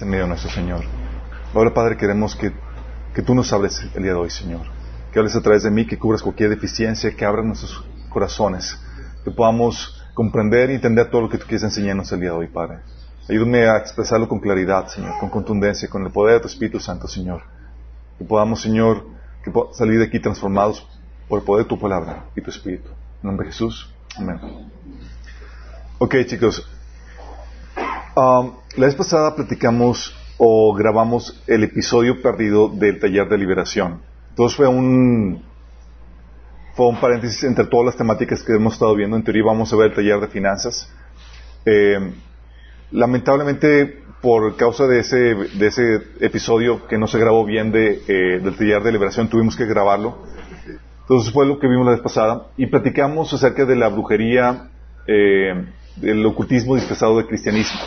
esté en medio nuestro Señor. Ahora, Padre, queremos que, que tú nos hables el día de hoy, Señor. Que hables a través de mí, que cubras cualquier deficiencia, que abras nuestros corazones, que podamos comprender y entender todo lo que tú quieres enseñarnos el día de hoy, Padre. Ayúdame a expresarlo con claridad, Señor, con contundencia, con el poder de tu Espíritu Santo, Señor. Que podamos, Señor, que salir de aquí transformados por el poder de tu palabra y tu Espíritu. En nombre de Jesús. Amén. Ok, chicos. Um, la vez pasada platicamos o grabamos el episodio perdido del taller de liberación. Entonces fue un, fue un paréntesis entre todas las temáticas que hemos estado viendo. En teoría vamos a ver el taller de finanzas. Eh, lamentablemente, por causa de ese, de ese episodio que no se grabó bien de, eh, del taller de liberación, tuvimos que grabarlo. Entonces fue lo que vimos la vez pasada. Y platicamos acerca de la brujería, eh, del ocultismo disfrazado de cristianismo.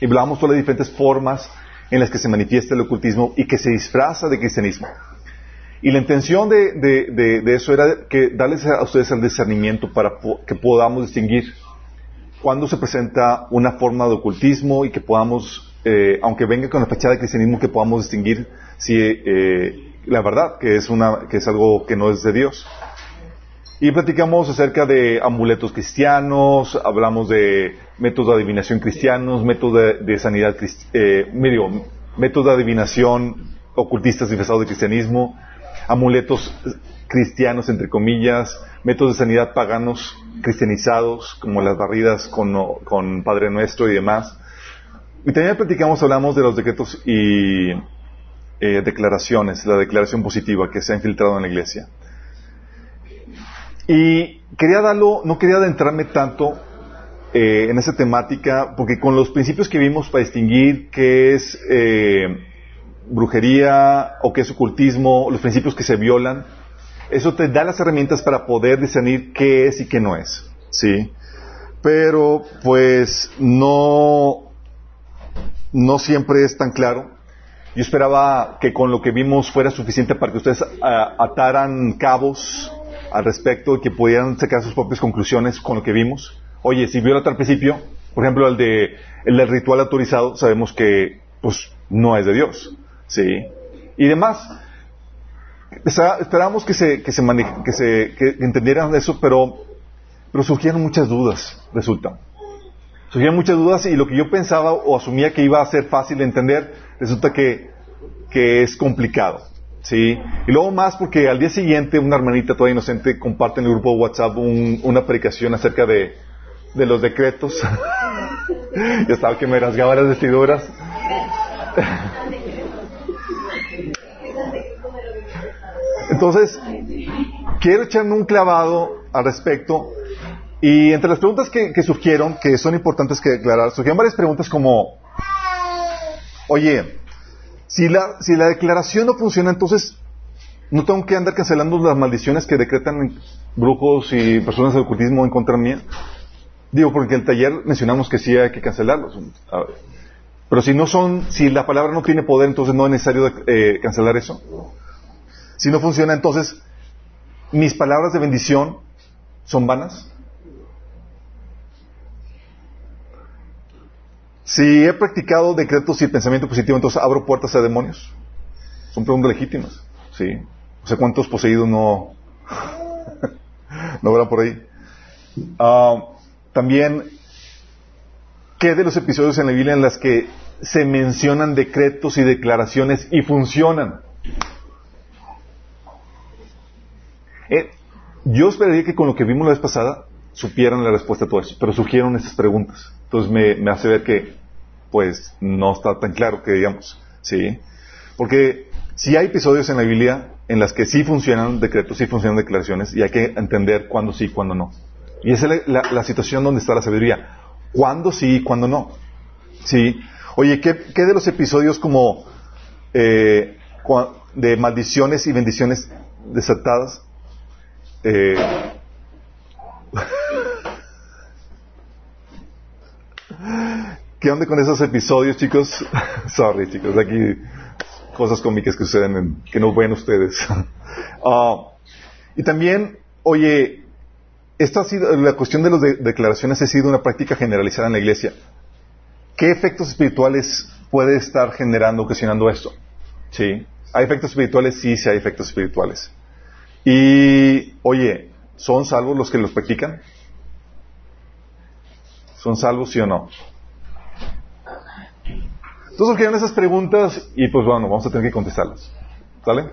Y hablábamos todas las diferentes formas en las que se manifiesta el ocultismo y que se disfraza de cristianismo. Y la intención de, eso era que darles a ustedes el discernimiento para que podamos distinguir cuándo se presenta una forma de ocultismo y que podamos, eh, aunque venga con la fachada de cristianismo, que podamos distinguir si eh, la verdad que es una que es algo que no es de Dios. Y platicamos acerca de amuletos cristianos, hablamos de métodos de adivinación cristianos, métodos de, sanidad, eh, medio, métodos de adivinación ocultistas disfrazados de cristianismo, amuletos cristianos, entre comillas, métodos de sanidad paganos cristianizados, como las barridas con, con Padre Nuestro y demás. Y también platicamos, hablamos de los decretos y eh, declaraciones, la declaración positiva que se ha infiltrado en la iglesia. Y quería darlo, no quería adentrarme tanto eh, en esa temática, porque con los principios que vimos para distinguir qué es eh, brujería o qué es ocultismo, los principios que se violan, eso te da las herramientas para poder discernir qué es y qué no es, ¿sí? Pero, pues, no, no siempre es tan claro. Yo esperaba que con lo que vimos fuera suficiente para que ustedes ataran cabos al respecto y que pudieran sacar sus propias conclusiones con lo que vimos. Oye, si viola al principio, por ejemplo, el de el ritual autorizado, sabemos que pues no es de Dios, ¿sí? Y demás. Esperábamos que se que se, que se que entendieran eso, pero pero surgieron muchas dudas, resulta. Surgieron muchas dudas y lo que yo pensaba o asumía que iba a ser fácil de entender, resulta que que es complicado. ¿sí? Y luego más porque al día siguiente una hermanita toda inocente comparte en el grupo de WhatsApp una predicación acerca de, de los decretos. Yo estaba que me rasgaba las vestiduras. Entonces, quiero echarme un clavado al respecto. Y entre las preguntas que, que surgieron, que son importantes que aclarar, surgieron varias preguntas como, oye, si la, si la declaración no funciona, entonces no tengo que andar cancelando las maldiciones que decretan brujos y personas del ocultismo en contra mía. Digo, porque el taller mencionamos que sí hay que cancelarlos. Pero si no son, si la palabra no tiene poder, entonces no es necesario eh, cancelar eso. Si no funciona, entonces, mis palabras de bendición son vanas. Si he practicado decretos y pensamiento positivo, entonces abro puertas a demonios. Son preguntas legítimas. ¿sí? O sea, ¿cuántos poseídos no, no habrá por ahí? Ah, también, ¿qué de los episodios en la Biblia en las que se mencionan decretos y declaraciones y funcionan? Eh, yo esperaría que con lo que vimos la vez pasada supieran la respuesta a todo eso, pero surgieron esas preguntas. Entonces me, hace ver que, pues, no está tan claro que digamos, ¿sí? Porque si hay episodios en la Biblia en las que sí funcionan decretos, sí funcionan declaraciones, y hay que entender cuándo sí y cuándo no. Y esa es la, situación donde está la sabiduría. ¿Cuándo sí y cuándo no? ¿Sí? Oye, ¿qué, de los episodios como eh, de maldiciones y bendiciones desatadas? Eh, ¿Qué onda con esos episodios, chicos? Sorry, chicos, aquí cosas cómicas que suceden que no ven ustedes. Ah, y también, oye, esta ha sido, la cuestión de las declaraciones ha sido una práctica generalizada en la iglesia. ¿Qué efectos espirituales puede estar generando, ocasionando esto. ¿Sí? ¿Hay efectos espirituales? Sí, sí hay efectos espirituales. Y, oye, ¿son salvos los que los practican? ¿Son salvos, sí o no? Entonces surgieron esas preguntas y pues bueno, vamos a tener que contestarlas. ¿Sale?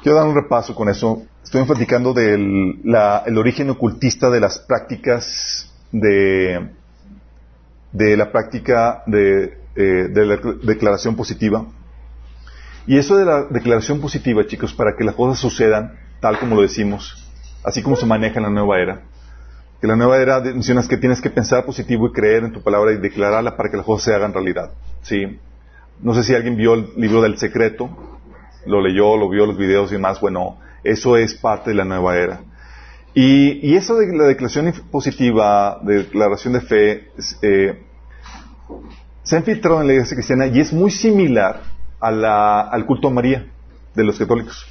Quiero dar un repaso con eso. Estoy platicando del el origen ocultista de las prácticas de, de la práctica de, eh, de la declaración positiva. Y eso de la declaración positiva, chicos, para que las cosas sucedan tal como lo decimos, así como se maneja en la nueva era, que la nueva era mencionas que tienes que pensar positivo y creer en tu palabra y declararla para que las cosas se hagan realidad. ¿sí? No sé si alguien vio el libro del secreto, lo leyó, lo vio los videos y demás. Bueno, eso es parte de la nueva era. Y, eso de la declaración positiva, de declaración de fe, eh, se ha infiltrado en la iglesia cristiana y es muy similar al culto a María de los católicos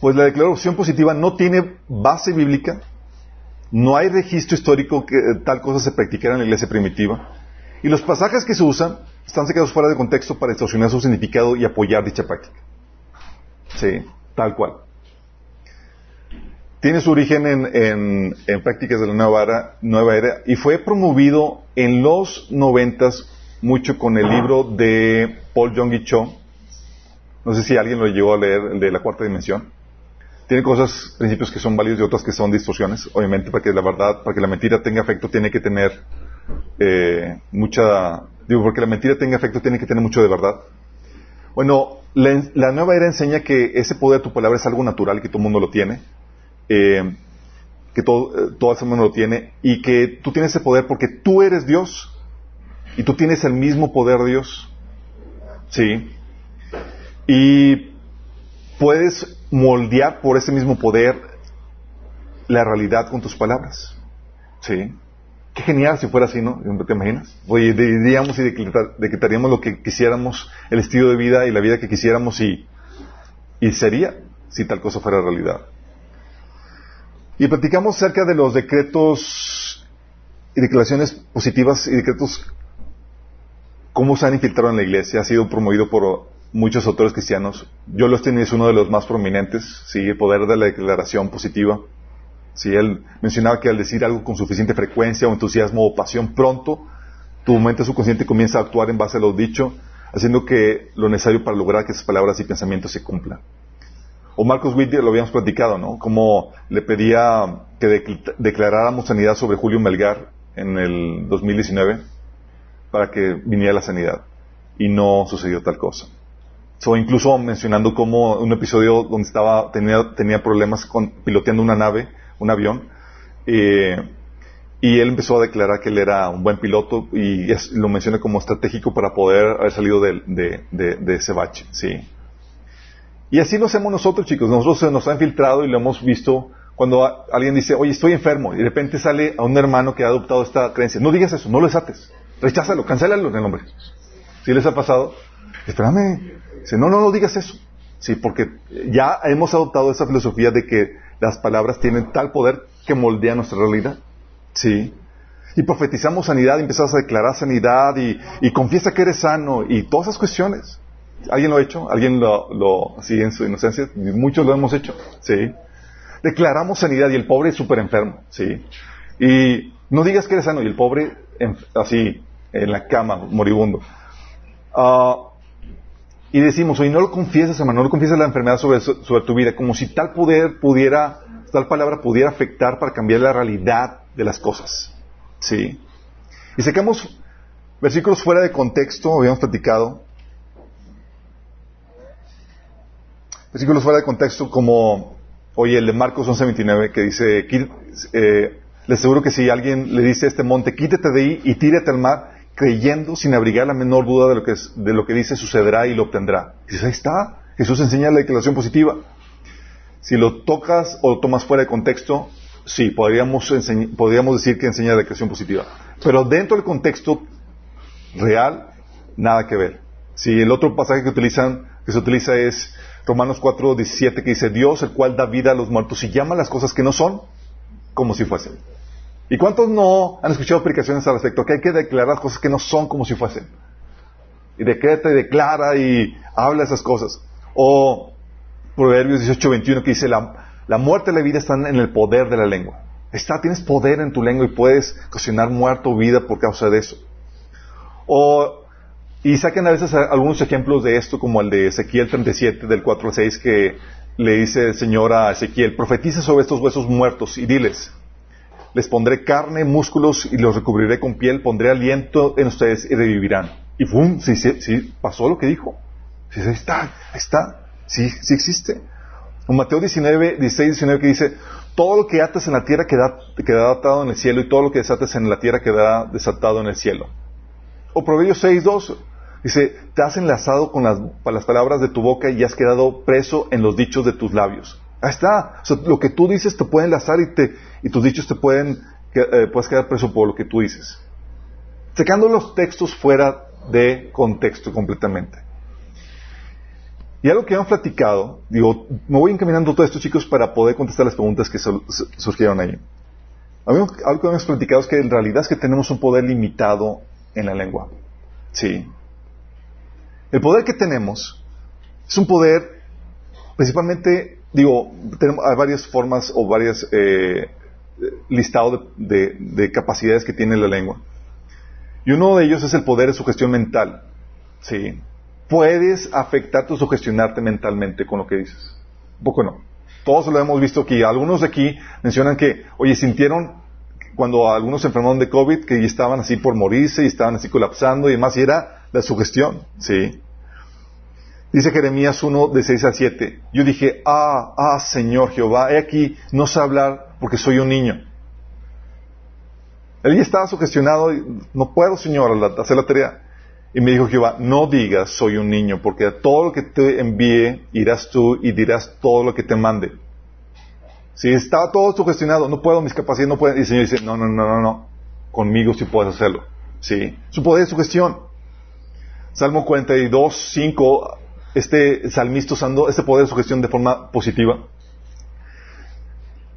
pues la declaración positiva no tiene base bíblica, no hay registro histórico que tal cosa se practicara en la iglesia primitiva, y los pasajes que se usan están sacados fuera de contexto para distorsionar su significado y apoyar dicha práctica. Sí, tal cual. Tiene su origen en, prácticas de la nueva era, nueva era y fue promovido en los noventas mucho con el libro de Paul Jong Cho. No sé si alguien lo llegó a leer, el de la cuarta dimensión tiene cosas, principios que son válidos y otras que son distorsiones. Obviamente, para que la verdad, para que la mentira tenga efecto, tiene que tener eh, mucha. Digo, porque la mentira tenga efecto, tiene que tener mucho de verdad. Bueno, la, nueva era enseña que ese poder de tu palabra es algo natural, que todo el mundo lo tiene, eh, que todo, eh, todo el humano lo tiene, y que tú tienes ese poder porque tú eres Dios y tú tienes el mismo poder de Dios. Sí. Y puedes moldear por ese mismo poder la realidad con tus palabras. ¿Sí? Qué genial si fuera así, ¿no? ¿Te imaginas? Oye, diríamos y decretaríamos lo que quisiéramos, el estilo de vida y la vida que quisiéramos y, sería si tal cosa fuera realidad. Y platicamos acerca de los decretos y declaraciones positivas y decretos, cómo se han infiltrado en la iglesia, ha sido promovido por muchos autores cristianos. Yo los es uno de los más prominentes, ¿sí? el poder de la declaración positiva. ¿Sí? Él mencionaba que al decir algo con suficiente frecuencia o entusiasmo o pasión, pronto tu mente subconsciente comienza a actuar en base a lo dicho, haciendo que lo necesario para lograr que esas palabras y pensamientos se cumplan. O Marcos Whittier lo habíamos platicado, ¿no? Como le pedía que declaráramos sanidad sobre Julio Melgar en el 2019 para que viniera la sanidad. Y no sucedió tal cosa. So, incluso mencionando como un episodio donde estaba, tenía, tenía problemas con piloteando una nave, un avión, eh, y él empezó a declarar que él era un buen piloto y lo menciona como estratégico para poder haber salido de, ese bache, sí. Y así lo hacemos nosotros, chicos. Nosotros se nos ha infiltrado y lo hemos visto cuando alguien dice, oye, estoy enfermo, y de repente sale a un hermano que ha adoptado esta creencia. No digas eso, no lo desates. Recházalo, cancélalo en el nombre. ¿Sí les ha pasado? Espérame, Dice, no, no, no digas eso. Sí, porque ya hemos adoptado esa filosofía de que las palabras tienen tal poder que moldea nuestra realidad. Sí. Y profetizamos sanidad, y empezamos a declarar sanidad y, confiesa que eres sano y todas esas cuestiones. ¿Alguien lo ha hecho? ¿Alguien lo, lo así en su inocencia? Muchos lo hemos hecho. Sí. Declaramos sanidad y el pobre es súper enfermo. Sí. Y no digas que eres sano y el pobre así en la cama, moribundo. Ah, y decimos, oye, no lo confiesas, hermano, no lo confiesas la enfermedad sobre, sobre tu vida, como si tal poder pudiera, tal palabra pudiera afectar para cambiar la realidad de las cosas. ¿Sí? Y sacamos versículos fuera de contexto, habíamos platicado. Versículos fuera de contexto como, oye, el de Marcos 11:29 que dice, eh, les aseguro que si alguien le dice a este monte, quítate de ahí y tírate al mar, creyendo sin abrigar la menor duda de lo que, de lo que dice sucederá y lo obtendrá. Y ahí está. Jesús enseña la declaración positiva. Si lo tocas o lo tomas fuera de contexto, sí, podríamos, podríamos decir que enseña la declaración positiva. Pero dentro del contexto real, nada que ver. Si el otro pasaje que utilizan, que se utiliza es Romanos 4, 17, que dice, Dios, el cual da vida a los muertos y llama las cosas que no son como si fuesen. ¿Y cuántos no han escuchado predicaciones al respecto? Que hay que declarar cosas que no son como si fuesen. Y decreta y declara y habla esas cosas. O Proverbios 18, 21 que dice, la, la muerte y la vida están en el poder de la lengua. Está, tienes poder en tu lengua y puedes ocasionar muerte o vida por causa de eso. O, y saquen a veces algunos ejemplos de esto, como el de Ezequiel 37, del 4 al 6, que le dice el Señor a Ezequiel, profetiza sobre estos huesos muertos y diles, les pondré carne, músculos y los recubriré con piel, pondré aliento en ustedes y revivirán. Y ¡pum! Sí, sí, sí pasó lo que dijo. Sí, ahí está, ahí está. Sí, sí existe. En Mateo 19, 16, 19 que dice, todo lo que atas en la tierra queda, quedará atado en el cielo y todo lo que desates en la tierra quedará desatado en el cielo. O Proverbios 6, 2, dice, te has enlazado con las, las palabras de tu boca y has quedado preso en los dichos de tus labios. Ahí está. O sea, lo que tú dices te puede enlazar y, te, y tus dichos te pueden, eh, puedes quedar preso por lo que tú dices. Sacando los textos fuera de contexto completamente. Y algo que hemos platicado, digo, me voy encaminando todo esto, chicos, para poder contestar las preguntas que surgieron ahí. Algo que hemos platicado es que en realidad es que tenemos un poder limitado en la lengua. Sí. El poder que tenemos es un poder, principalmente, digo, tenemos, hay varias formas o varios eh, listados de, de capacidades que tiene la lengua. Y uno de ellos es el poder de su gestión mental. Sí puedes afectarte o sugestionarte mentalmente con lo que dices. Un poco no. Todos lo hemos visto aquí. Algunos de aquí mencionan que, oye, sintieron cuando algunos se enfermaron de COVID que estaban así por morirse y estaban así colapsando y demás, y era la sugestión, ¿sí? Dice Jeremías 1 de 6 a 7. Yo dije, ah, ah, Señor Jehová, he aquí, no sé hablar porque soy un niño. Él ya estaba sugestionado no puedo, Señor, hacer la tarea. Y me dijo Jehová, no digas soy un niño, porque a todo lo que te envíe irás tú y dirás todo lo que te mande. Si estaba todo sugestionado, no puedo, mis capacidades no pueden. Y el Señor dice, no, no, no, no, no, conmigo sí puedes hacerlo. Sí, su poder es sugestión. Salmo 42, 5, este salmista usando este poder de sugestión de forma positiva.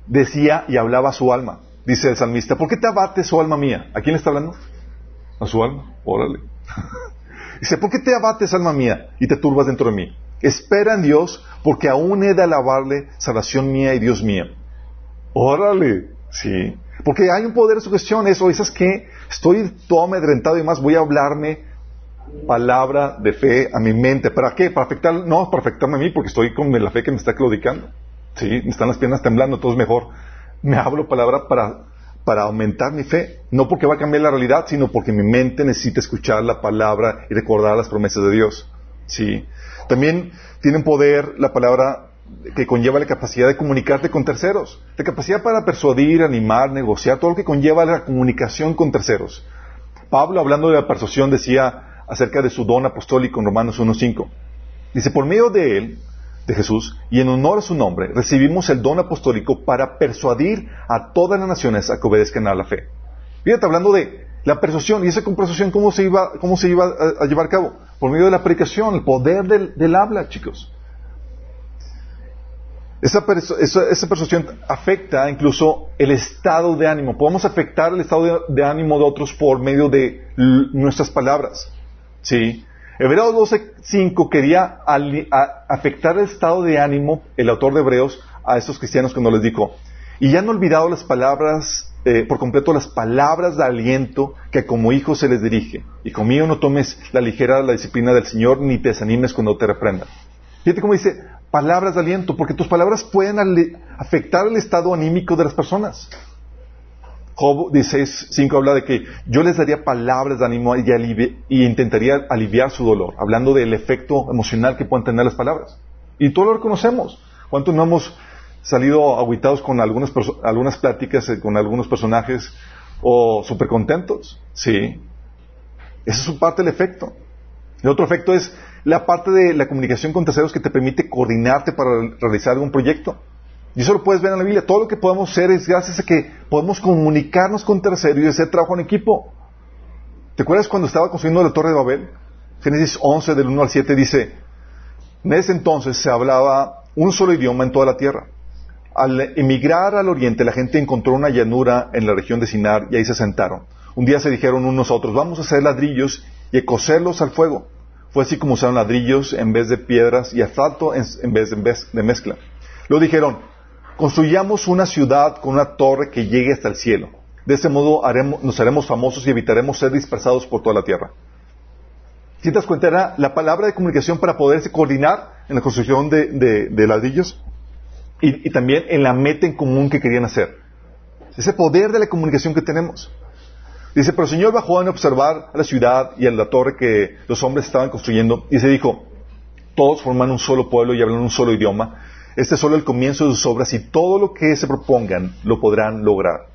Decía y hablaba a su alma. Dice el salmista, ¿por qué te abates, oh alma mía? ¿A quién le está hablando? A su alma. Órale. Dice, ¿por qué te abates, alma mía, y te turbas dentro de mí? Espera en Dios, porque aún he de alabarle, salvación mía y Dios mío. Órale, sí. Porque hay un poder de sugestión, eso, ¿sabes qué? Estoy todo amedrentado y más voy a hablarme palabra de fe a mi mente. ¿Para qué? Para afectar, no, para afectarme a mí, porque estoy con la fe que me está claudicando. Sí, están las piernas temblando, entonces mejor me hablo palabra para para aumentar mi fe. No porque va a cambiar la realidad, sino porque mi mente necesita escuchar la palabra y recordar las promesas de Dios. Sí. También tienen poder la palabra que conlleva la capacidad de comunicarte con terceros, la capacidad para persuadir, animar, negociar, todo lo que conlleva la comunicación con terceros. Pablo, hablando de la persuasión, decía acerca de su don apostólico en Romanos 1.5. Dice, por medio de él, de Jesús y en honor a su nombre recibimos el don apostólico para persuadir a todas las naciones a que obedezcan a la fe. Fíjate, hablando de la persuasión, y esa persuasión, ¿cómo se iba, cómo se iba a, llevar a cabo? Por medio de la predicación, el poder del, habla, chicos. Esa, esa, persuasión afecta incluso el estado de ánimo. Podemos afectar el estado de ánimo de otros por medio de nuestras palabras. ¿Sí? Hebreos 12.5 quería afectar el estado de ánimo, el autor de Hebreos, a estos cristianos cuando les dijo, y ya han olvidado las palabras, eh, por completo las palabras de aliento que como hijo se les dirige. Hijo mío, no tomes la ligera la disciplina del Señor, ni te desanimes cuando te reprenda. Fíjate cómo dice, palabras de aliento, porque tus palabras pueden afectar el estado anímico de las personas. Job 16.5 habla de que yo les daría palabras de ánimo y, y, intentaría aliviar su dolor, hablando del efecto emocional que pueden tener las palabras. Y todos lo reconocemos. ¿Cuántos no hemos salido aguitados con algunas, algunas pláticas eh, con algunos personajes o súper contentos? Sí. Esa es su parte del efecto. El otro efecto es la parte de la comunicación con terceros que te permite coordinarte para realizar algún proyecto. Y eso lo puedes ver en la Biblia. Todo lo que podemos hacer es gracias a que podemos comunicarnos con terceros y hacer trabajo en equipo. ¿Te acuerdas cuando estaba construyendo la Torre de Babel? Génesis 11 del 1 al 7 dice, en ese entonces se hablaba un solo idioma en toda la tierra. Al emigrar al oriente, la gente encontró una llanura en la región de Sinar y ahí se sentaron. Un día se dijeron unos a otros, vamos a hacer ladrillos y a coserlos al fuego. Fue así como usaron ladrillos en vez de piedras y asfalto en vez de mezcla. Luego dijeron, construyamos una ciudad con una torre que llegue hasta el cielo. De ese modo nos haremos famosos y evitaremos ser dispersados por toda la tierra. Si te das cuenta, era la palabra de comunicación para poderse coordinar en la construcción de, ladrillos y, también en la meta en común que querían hacer. Ese poder de la comunicación que tenemos. Dice, pero el Señor bajó a observar a la ciudad y a la torre que los hombres estaban construyendo y se dijo, todos forman un solo pueblo y hablan un solo idioma. Este es solo el comienzo de sus obras y todo lo que se propongan lo podrán lograr.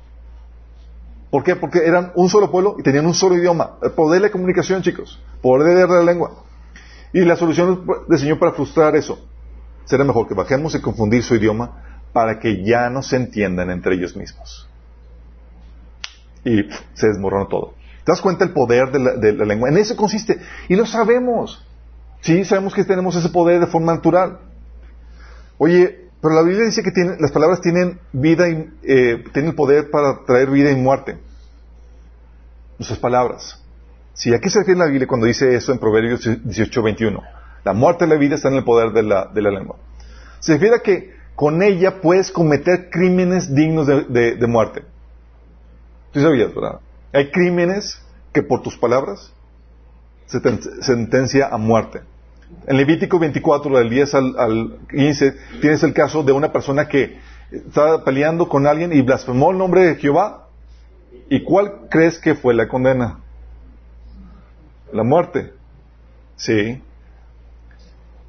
¿Por qué? Porque eran un solo pueblo y tenían un solo idioma. El poder de la comunicación, chicos. Poder de la lengua. Y la solución del Señor para frustrar eso será mejor que bajemos y confundir su idioma para que ya no se entiendan entre ellos mismos y se desmoronó todo. ¿Te das cuenta el poder de la, lengua? En eso consiste. Y lo sabemos. Sí, sabemos que tenemos ese poder de forma natural. Oye, pero la Biblia dice que las palabras tienen vida y eh, tienen el poder para traer vida y muerte. Nuestras palabras. Sí, ¿a qué se refiere la Biblia cuando dice eso en Proverbios 18, 21? La muerte y la vida están en el poder de la, de la lengua. Se refiere a que con ella puedes cometer crímenes dignos de muerte. Tú sabías, ¿verdad? Hay crímenes que por tus palabras se sentencia a muerte. En Levítico 24, del 10 al, 15, tienes el caso de una persona que estaba peleando con alguien y blasfemó el nombre de Jehová. ¿Y cuál crees que fue la condena? La muerte. Sí.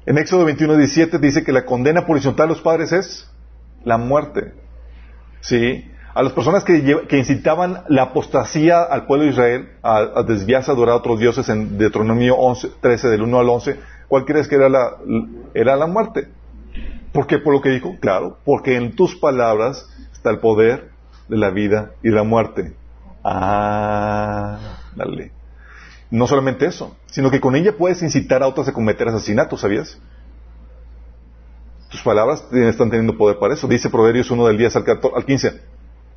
En Éxodo 21, 17 dice que la condena por insultar a los padres es la muerte. Sí a las personas que, incitaban la apostasía al pueblo de Israel a, desviarse a adorar a otros dioses en Deuteronomio 11, 13 del 1 al 11, ¿cuál crees que era la, era la muerte? ¿Por qué? Por lo que dijo, claro, porque en tus palabras está el poder de la vida y la muerte. Ah, dale. No solamente eso, sino que con ella puedes incitar a otros a cometer asesinatos, ¿sabías? Tus palabras están teniendo poder para eso. Dice Proverbios 1 del 10 al 15.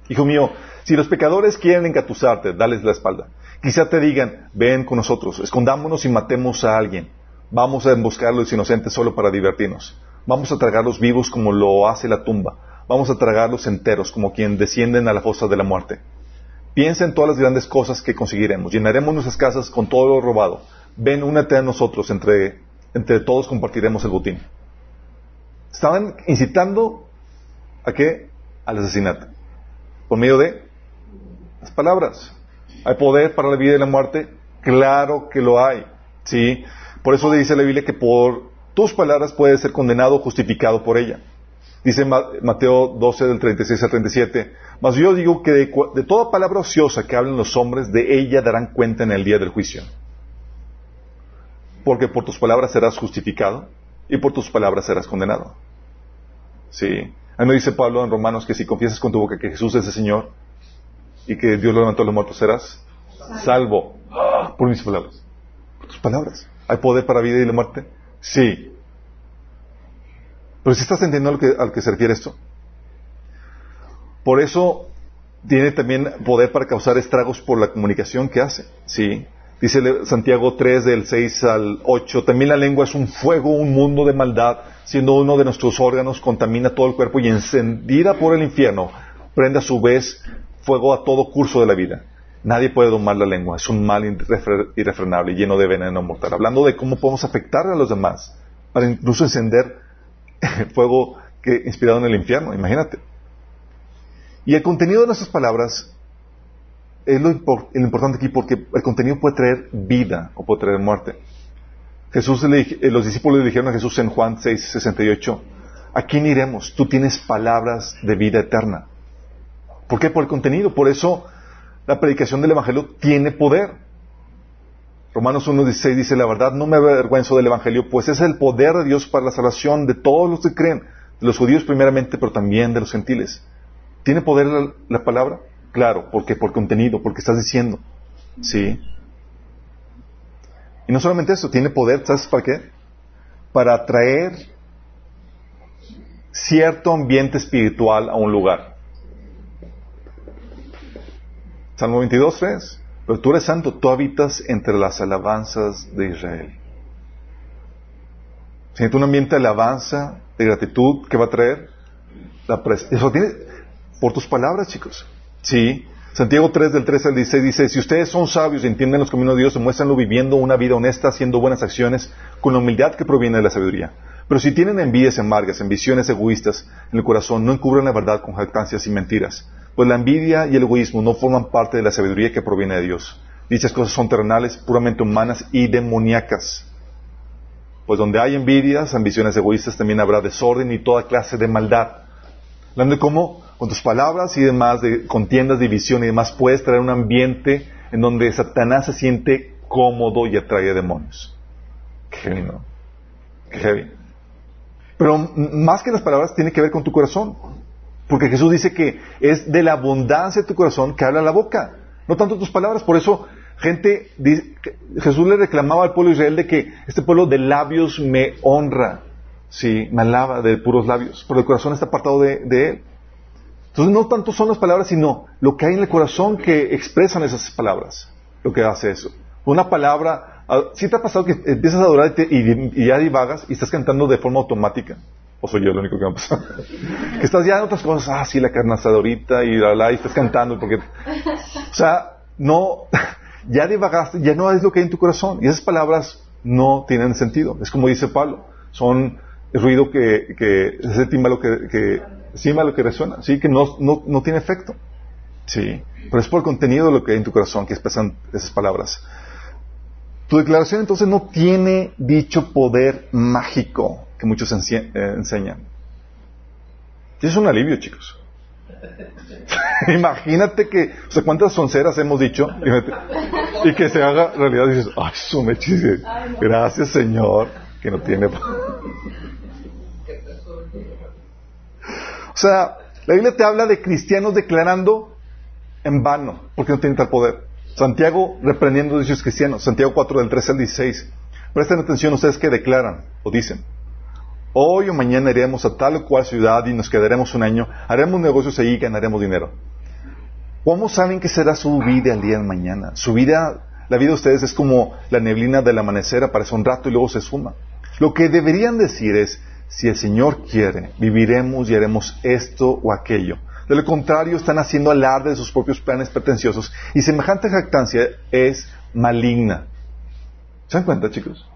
Hijo mío, si los pecadores quieren engatusarte, dales la espalda. Quizá te digan, ven con nosotros, escondámonos y matemos a alguien. Vamos a emboscar a los inocentes solo para divertirnos. Vamos a tragarlos vivos como lo hace la tumba. Vamos a tragarlos enteros como quien descienden a la fosa de la muerte. Piensa en todas las grandes cosas que conseguiremos. Llenaremos nuestras casas con todo lo robado. Ven, únete a nosotros. Entre, entre todos compartiremos el botín. Estaban incitando a qué? Al asesinato por medio de las palabras. ¿Hay poder para la vida y la muerte? Claro que lo hay. ¿Sí? Por eso dice la Biblia que por tus palabras puedes ser condenado o justificado por ella. Dice Mateo 12 del 36 al 37. Mas yo digo que de, de, toda palabra ociosa que hablen los hombres, de ella darán cuenta en el día del juicio. Porque por tus palabras serás justificado y por tus palabras serás condenado. Sí. A mí me dice Pablo en Romanos que si confiesas con tu boca que Jesús es el Señor y que Dios lo levantó a los muertos, serás salvo por mis palabras. Por tus palabras. ¿Hay poder para vida y la muerte? Sí. Pero si estás entendiendo al que, al que se refiere esto. Por eso tiene también poder para causar estragos por la comunicación que hace. Sí. Dice Santiago 3 del 6 al 8, también la lengua es un fuego, un mundo de maldad, siendo uno de nuestros órganos, contamina todo el cuerpo y encendida por el infierno, prende a su vez fuego a todo curso de la vida. Nadie puede domar la lengua, es un mal irrefrenable, lleno de veneno mortal. Hablando de cómo podemos afectar a los demás, para incluso encender fuego que, inspirado en el infierno, imagínate. Y el contenido de nuestras palabras es lo, importante aquí porque el contenido puede traer vida o puede traer muerte. Jesús eh, los discípulos le dijeron a Jesús en Juan 6, 68, ¿a quién iremos? Tú tienes palabras de vida eterna. ¿Por qué? Por el contenido. Por eso la predicación del Evangelio tiene poder. Romanos 1.16 dice, la verdad no me avergüenzo del Evangelio, pues es el poder de Dios para la salvación de todos los que creen, de los judíos primeramente, pero también de los gentiles. ¿Tiene poder la palabra? Claro, porque por contenido, porque estás diciendo. Sí. Y no solamente eso, tiene poder, ¿sabes para qué? Para atraer cierto ambiente espiritual a un lugar. Salmo 22, 3. Pero tú eres santo, tú habitas entre las alabanzas de Israel. Siente un ambiente de alabanza, de gratitud que va a traer la presencia. Por tus palabras, chicos. Sí. Santiago 3 del 13 al 16 dice, si ustedes son sabios y entienden los caminos de Dios, muéstranlo viviendo una vida honesta, haciendo buenas acciones, con la humildad que proviene de la sabiduría. Pero si tienen envidias amargas, ambiciones egoístas en el corazón, no encubran la verdad con jactancias y mentiras. Pues la envidia y el egoísmo no forman parte de la sabiduría que proviene de Dios. Dichas cosas son terrenales, puramente humanas y demoníacas. Pues donde hay envidias, ambiciones egoístas, también habrá desorden y toda clase de maldad. Hablando de cómo con tus palabras y demás, de contiendas, división y demás, puedes traer un ambiente en donde Satanás se siente cómodo y atrae demonios. Qué heavy, ¿no? Qué heavy. Pero más que las palabras, tiene que ver con tu corazón. Porque Jesús dice que es de la abundancia de tu corazón que habla la boca, no tanto tus palabras. Por eso gente, Jesús le reclamaba al pueblo de Israel de que este pueblo de labios me honra, sí, me alaba de puros labios, pero el corazón está apartado de, él. Entonces no tanto son las palabras, sino lo que hay en el corazón que expresan esas palabras, lo que hace eso. Una palabra, ah, si te ha pasado que empiezas a adorar y, ya divagas y estás cantando de forma automática? ¿O soy yo lo único que me ha pasado? que estás ya en otras cosas, ah, sí, la carne ahorita y la, la, y estás cantando porque... O sea, no, ya divagaste, ya no es lo que hay en tu corazón. Y esas palabras no tienen sentido. Es como dice Pablo, son ruido que, que ese tímbalo que, que, que resuena, sí, que no, no, no, tiene efecto. Sí, pero es por el contenido de lo que hay en tu corazón que expresan esas palabras. Tu declaración entonces no tiene dicho poder mágico que muchos eh, enseñan. Y es un alivio, chicos. Imagínate que, o sea, cuántas sonceras hemos dicho y que se haga realidad y dices, ay, su gracias Señor, que no tiene. o sea, la Biblia te habla de cristianos declarando en vano, porque no tienen tal poder. Santiago reprendiendo a dichos cristianos, Santiago 4 del 13 al 16. Presten atención ustedes que declaran o dicen. Hoy o mañana iremos a tal o cual ciudad y nos quedaremos un año, haremos negocios ahí y ganaremos dinero. ¿Cómo saben que será su vida el día de mañana? Su vida, la vida de ustedes es como la neblina del amanecer, aparece un rato y luego se suma. Lo que deberían decir es, si el Señor quiere, viviremos y haremos esto o aquello. De lo contrario, están haciendo alarde de sus propios planes pretenciosos y semejante jactancia es maligna. ¿Se dan cuenta, chicos?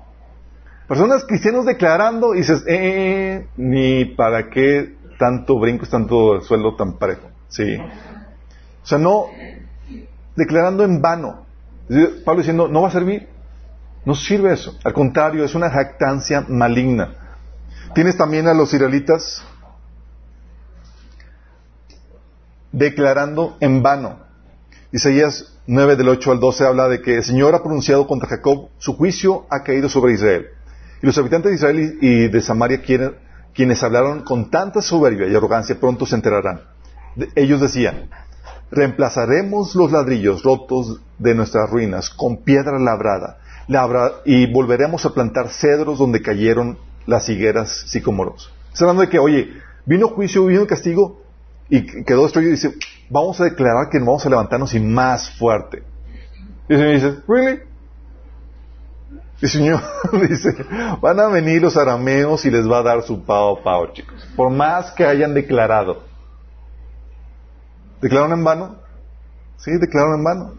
Personas cristianos declarando y dices, eh, ni para qué tanto brincos, tanto sueldo tan parejo. Sí. O sea, no declarando en vano. Pablo diciendo, no va a servir. No sirve eso. Al contrario, es una jactancia maligna. Tienes también a los israelitas declarando en vano. Isaías 9 del 8 al 12 habla de que el Señor ha pronunciado contra Jacob, su juicio ha caído sobre Israel. Y los habitantes de Israel y de Samaria, quienes hablaron con tanta soberbia y arrogancia, pronto se enterarán. ellos decían, reemplazaremos los ladrillos rotos de nuestras ruinas con piedra labrada, y volveremos a plantar cedros donde cayeron las higueras sicómoros. Hablando de que, oye, vino juicio, vino castigo y quedó destruido y dice, vamos a declarar que nos vamos a levantarnos y más fuerte. Y se me dice, ¿really? Y el Señor dice, van a venir los arameos y les va a dar su pao pao, chicos. Por más que hayan declarado. ¿Declararon en vano? Sí, declararon en vano.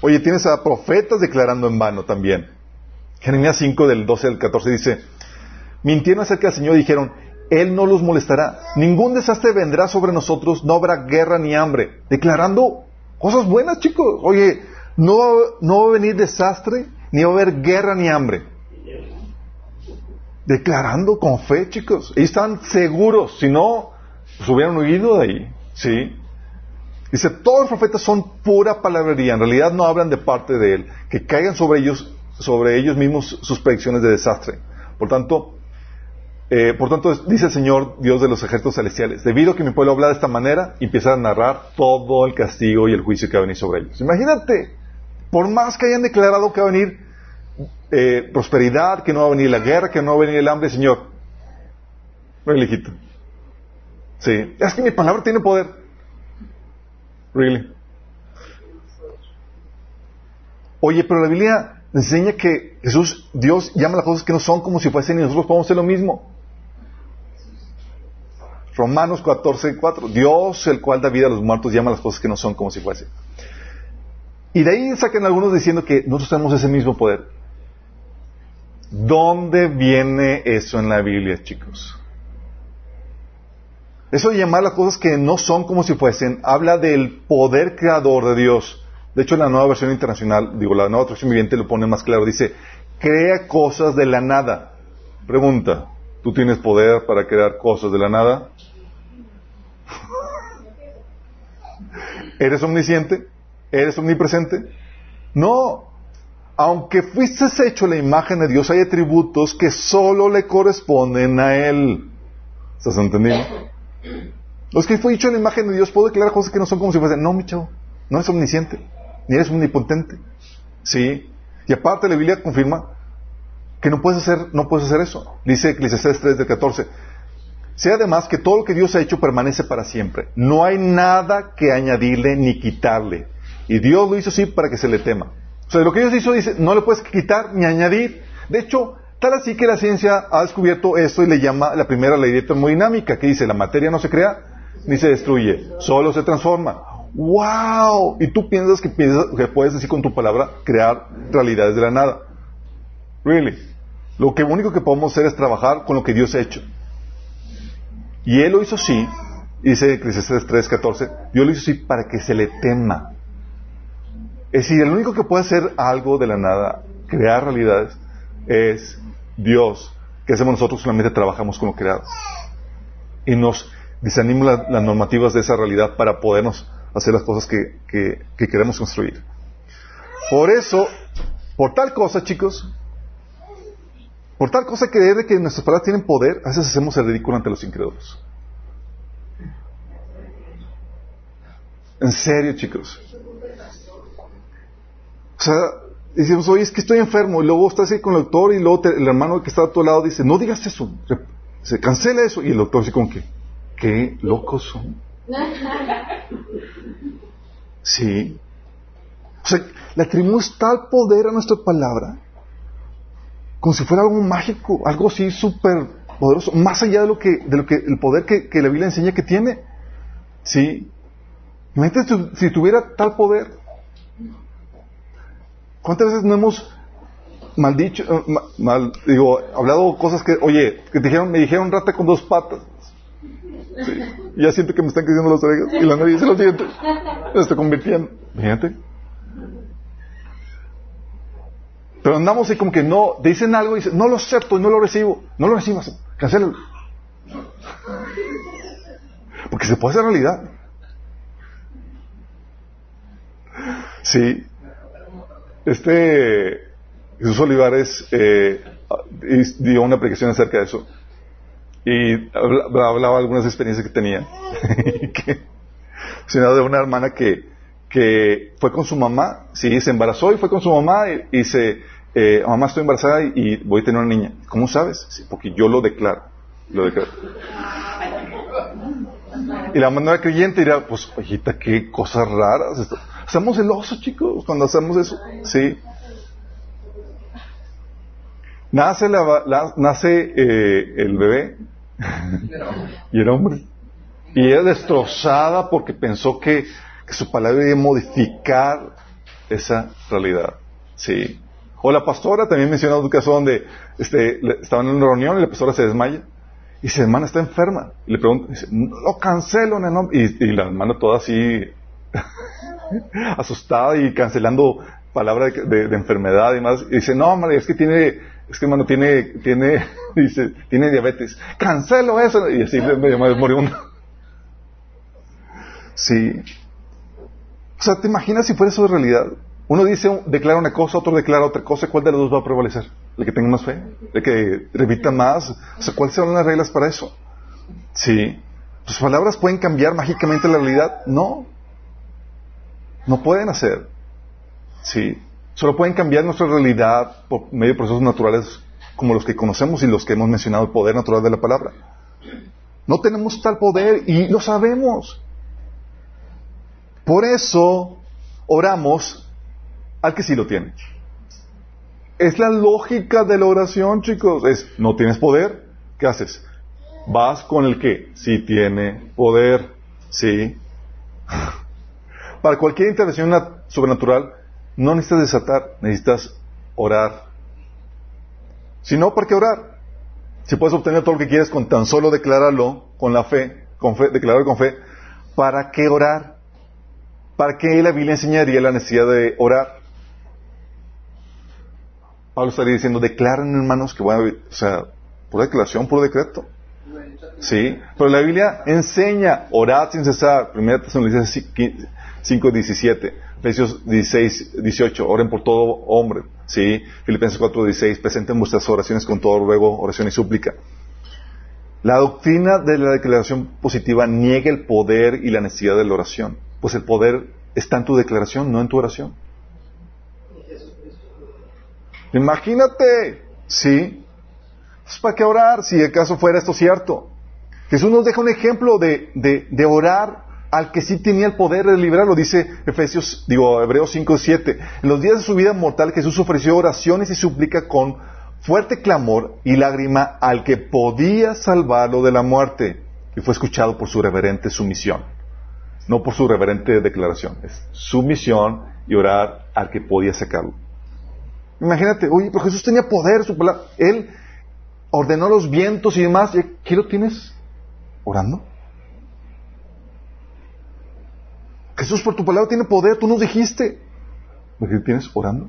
Oye, tienes a profetas declarando en vano también. Jeremías 5 del 12 al 14 dice, mintieron acerca del Señor y dijeron, Él no los molestará. Ningún desastre vendrá sobre nosotros, no habrá guerra ni hambre. Declarando cosas buenas, chicos. Oye, no, no va a venir desastre, ni va a haber guerra ni hambre. Declarando con fe, chicos. Ellos están seguros, si no, pues hubieran huido de ahí. ¿Sí? Dice, todos los profetas son pura palabrería, en realidad no hablan de parte de Él, que caigan sobre ellos, sobre ellos mismos sus predicciones de desastre. Por tanto, eh, por tanto, dice el Señor, Dios de los ejércitos celestiales, debido a que mi pueblo habla de esta manera, empieza a narrar todo el castigo y el juicio que va a venir sobre ellos. Imagínate, por más que hayan declarado que va a venir eh, prosperidad, que no va a venir la guerra, que no va a venir el hambre, Señor, lejito. Sí. Es que mi palabra tiene poder. Really. Oye, pero la Biblia enseña que Jesús, Dios llama las cosas que no son como si fuesen y nosotros podemos hacer lo mismo. Romanos 14, 4. Dios, el cual da vida a los muertos, llama las cosas que no son como si fuesen. Y de ahí sacan algunos diciendo que nosotros tenemos ese mismo poder. ¿Dónde viene eso en la Biblia, chicos? Eso de llamar las cosas que no son como si fuesen, habla del poder creador de Dios. De hecho, la nueva versión internacional, digo, la nueva traducción viviente lo pone más claro. Dice, crea cosas de la nada. Pregunta, ¿tú tienes poder para crear cosas de la nada? ¿Eres omnisciente? ¿Eres omnipresente? No. Aunque fuiste hecho la imagen de Dios, hay atributos que solo le corresponden a Él. ¿Estás entendiendo? Los que fue hecho la imagen de Dios, puedo declarar cosas que no son como si fuesen. No, mi chavo, no es omnisciente, ni eres omnipotente. Sí. Y aparte la Biblia confirma que no puedes hacer, no puedes hacer eso. Dice Eclesiastes 3 del 14. Sea además que todo lo que Dios ha hecho permanece para siempre. No hay nada que añadirle ni quitarle. Y Dios lo hizo así para que se le tema. O sea, lo que Dios hizo dice, no le puedes quitar ni añadir. De hecho, tal así que la ciencia ha descubierto esto y le llama la primera ley de termodinámica, que dice, la materia no se crea ni se destruye, solo se transforma. ¡Wow! Y tú piensas que, piensas que puedes decir con tu palabra crear realidades de la nada. Really. Lo que único que podemos hacer es trabajar con lo que Dios ha hecho. Y Él lo hizo así, dice Eclesiastes 3:14, Dios lo hizo así para que se le tema. Es decir, el único que puede hacer algo de la nada, crear realidades, es Dios. Que hacemos nosotros? Solamente trabajamos con lo creado. Y nos desanimamos las normativas de esa realidad para podernos hacer las cosas que, que queremos construir. Por eso, por tal cosa, chicos, por tal cosa creer de que nuestras palabras tienen poder, a veces hacemos el ridículo ante los incrédulos. En serio, chicos. O sea, decimos, oye, es que estoy enfermo, y luego estás ahí con el doctor, y luego el hermano que está a tu lado dice, no digas eso, se cancela eso, y el doctor dice como que, qué locos son. Sí. O sea, le atribuimos tal poder a nuestra palabra, como si fuera algo mágico, algo así súper poderoso, más allá de lo que, de lo que, el poder que, la Biblia enseña que tiene. Sí. Imagínate si tuviera tal poder, ¿Cuántas veces no hemos maldicho, eh, mal, digo, hablado cosas que, oye, que dijeron, me dijeron rata con dos patas? Ya siento que me están creciendo las orejas y la nariz y los dientes. Me estoy convirtiendo. Fíjate. Pero andamos ahí como que no, dicen algo y dicen, no lo acepto y no lo recibo. No lo recibas, cancélalo. Porque se puede hacer realidad. Sí, este Jesús Olivares eh, dio una aplicación acerca de eso y hablaba algunas experiencias que tenía. que, de una hermana que, que fue con su mamá, sí, se embarazó y fue con su mamá y, dice, eh, mamá estoy embarazada y, voy a tener una niña. ¿Cómo sabes? porque yo lo declaro. Lo. Y la mamá era creyente y pues, hijita, qué cosas raras. Esto. Somos celosos, chicos, cuando hacemos eso. Sí. Nace, la, nace eh, el bebé y era hombre. Y ella destrozada porque pensó que, que su palabra iba a modificar esa realidad. Sí. O la pastora también mencionó un caso donde este, estaban en una reunión y la pastora se desmaya. Y su hermana está enferma. Y le pregunta, dice, lo cancelo en. Y, la hermana toda así asustada y cancelando palabras de, enfermedad y más. Y dice, no, María, es que tiene, es que hermano, tiene, tiene, dice, tiene diabetes. Cancelo eso. Y así me llama uno Sí. O sea, ¿te imaginas si fuera eso de realidad? Uno dice, declara una cosa, otro declara otra cosa. ¿Cuál de los dos va a prevalecer? ¿El que tenga más fe? ¿El que repita más? O sea, ¿cuáles son las reglas para eso? Sí. ¿Tus palabras pueden cambiar mágicamente la realidad? No. No pueden hacer. Sí. Solo pueden cambiar nuestra realidad por medio de procesos naturales como los que conocemos y los que hemos mencionado, el poder natural de la palabra. No tenemos tal poder y lo sabemos. Por eso oramos al que sí lo tiene. Es la lógica de la oración, chicos. Es, no tienes poder, ¿qué haces? Vas con el que sí tiene poder, sí. Para cualquier intervención sobrenatural, no necesitas desatar, necesitas orar. Si no, ¿para qué orar? Si puedes obtener todo lo que quieres con tan solo declararlo con la fe, con fe, declararlo con fe, ¿para qué orar? ¿Para qué la Biblia enseñaría la necesidad de orar? Pablo estaría diciendo, declaran hermanos que van a, o sea, por declaración, por decreto. Sí, pero la Biblia enseña, orad sin cesar, 1 Tesalonicenses 5, 17, Efesios 16, 18, oren por todo hombre, ¿sí? Filipenses 4, 16, presenten vuestras oraciones con todo ruego, oración y súplica. La doctrina de la declaración positiva niega el poder y la necesidad de la oración, pues el poder está en tu declaración, no en tu oración. Imagínate, ¿sí? ¿Para qué orar si acaso fuera esto cierto? Jesús nos deja un ejemplo de, de, de orar al que sí tenía el poder de liberarlo, dice Efesios, digo, Hebreos 5, 7. En los días de su vida mortal Jesús ofreció oraciones y súplica con fuerte clamor y lágrima al que podía salvarlo de la muerte y fue escuchado por su reverente sumisión, no por su reverente declaración, es sumisión y orar al que podía sacarlo. Imagínate, oye, pero Jesús tenía poder, su palabra, él ordenó los vientos y demás, ¿qué lo tienes? ¿Orando? Jesús, por tu palabra tiene poder, tú nos dijiste. ¿Lo tienes orando?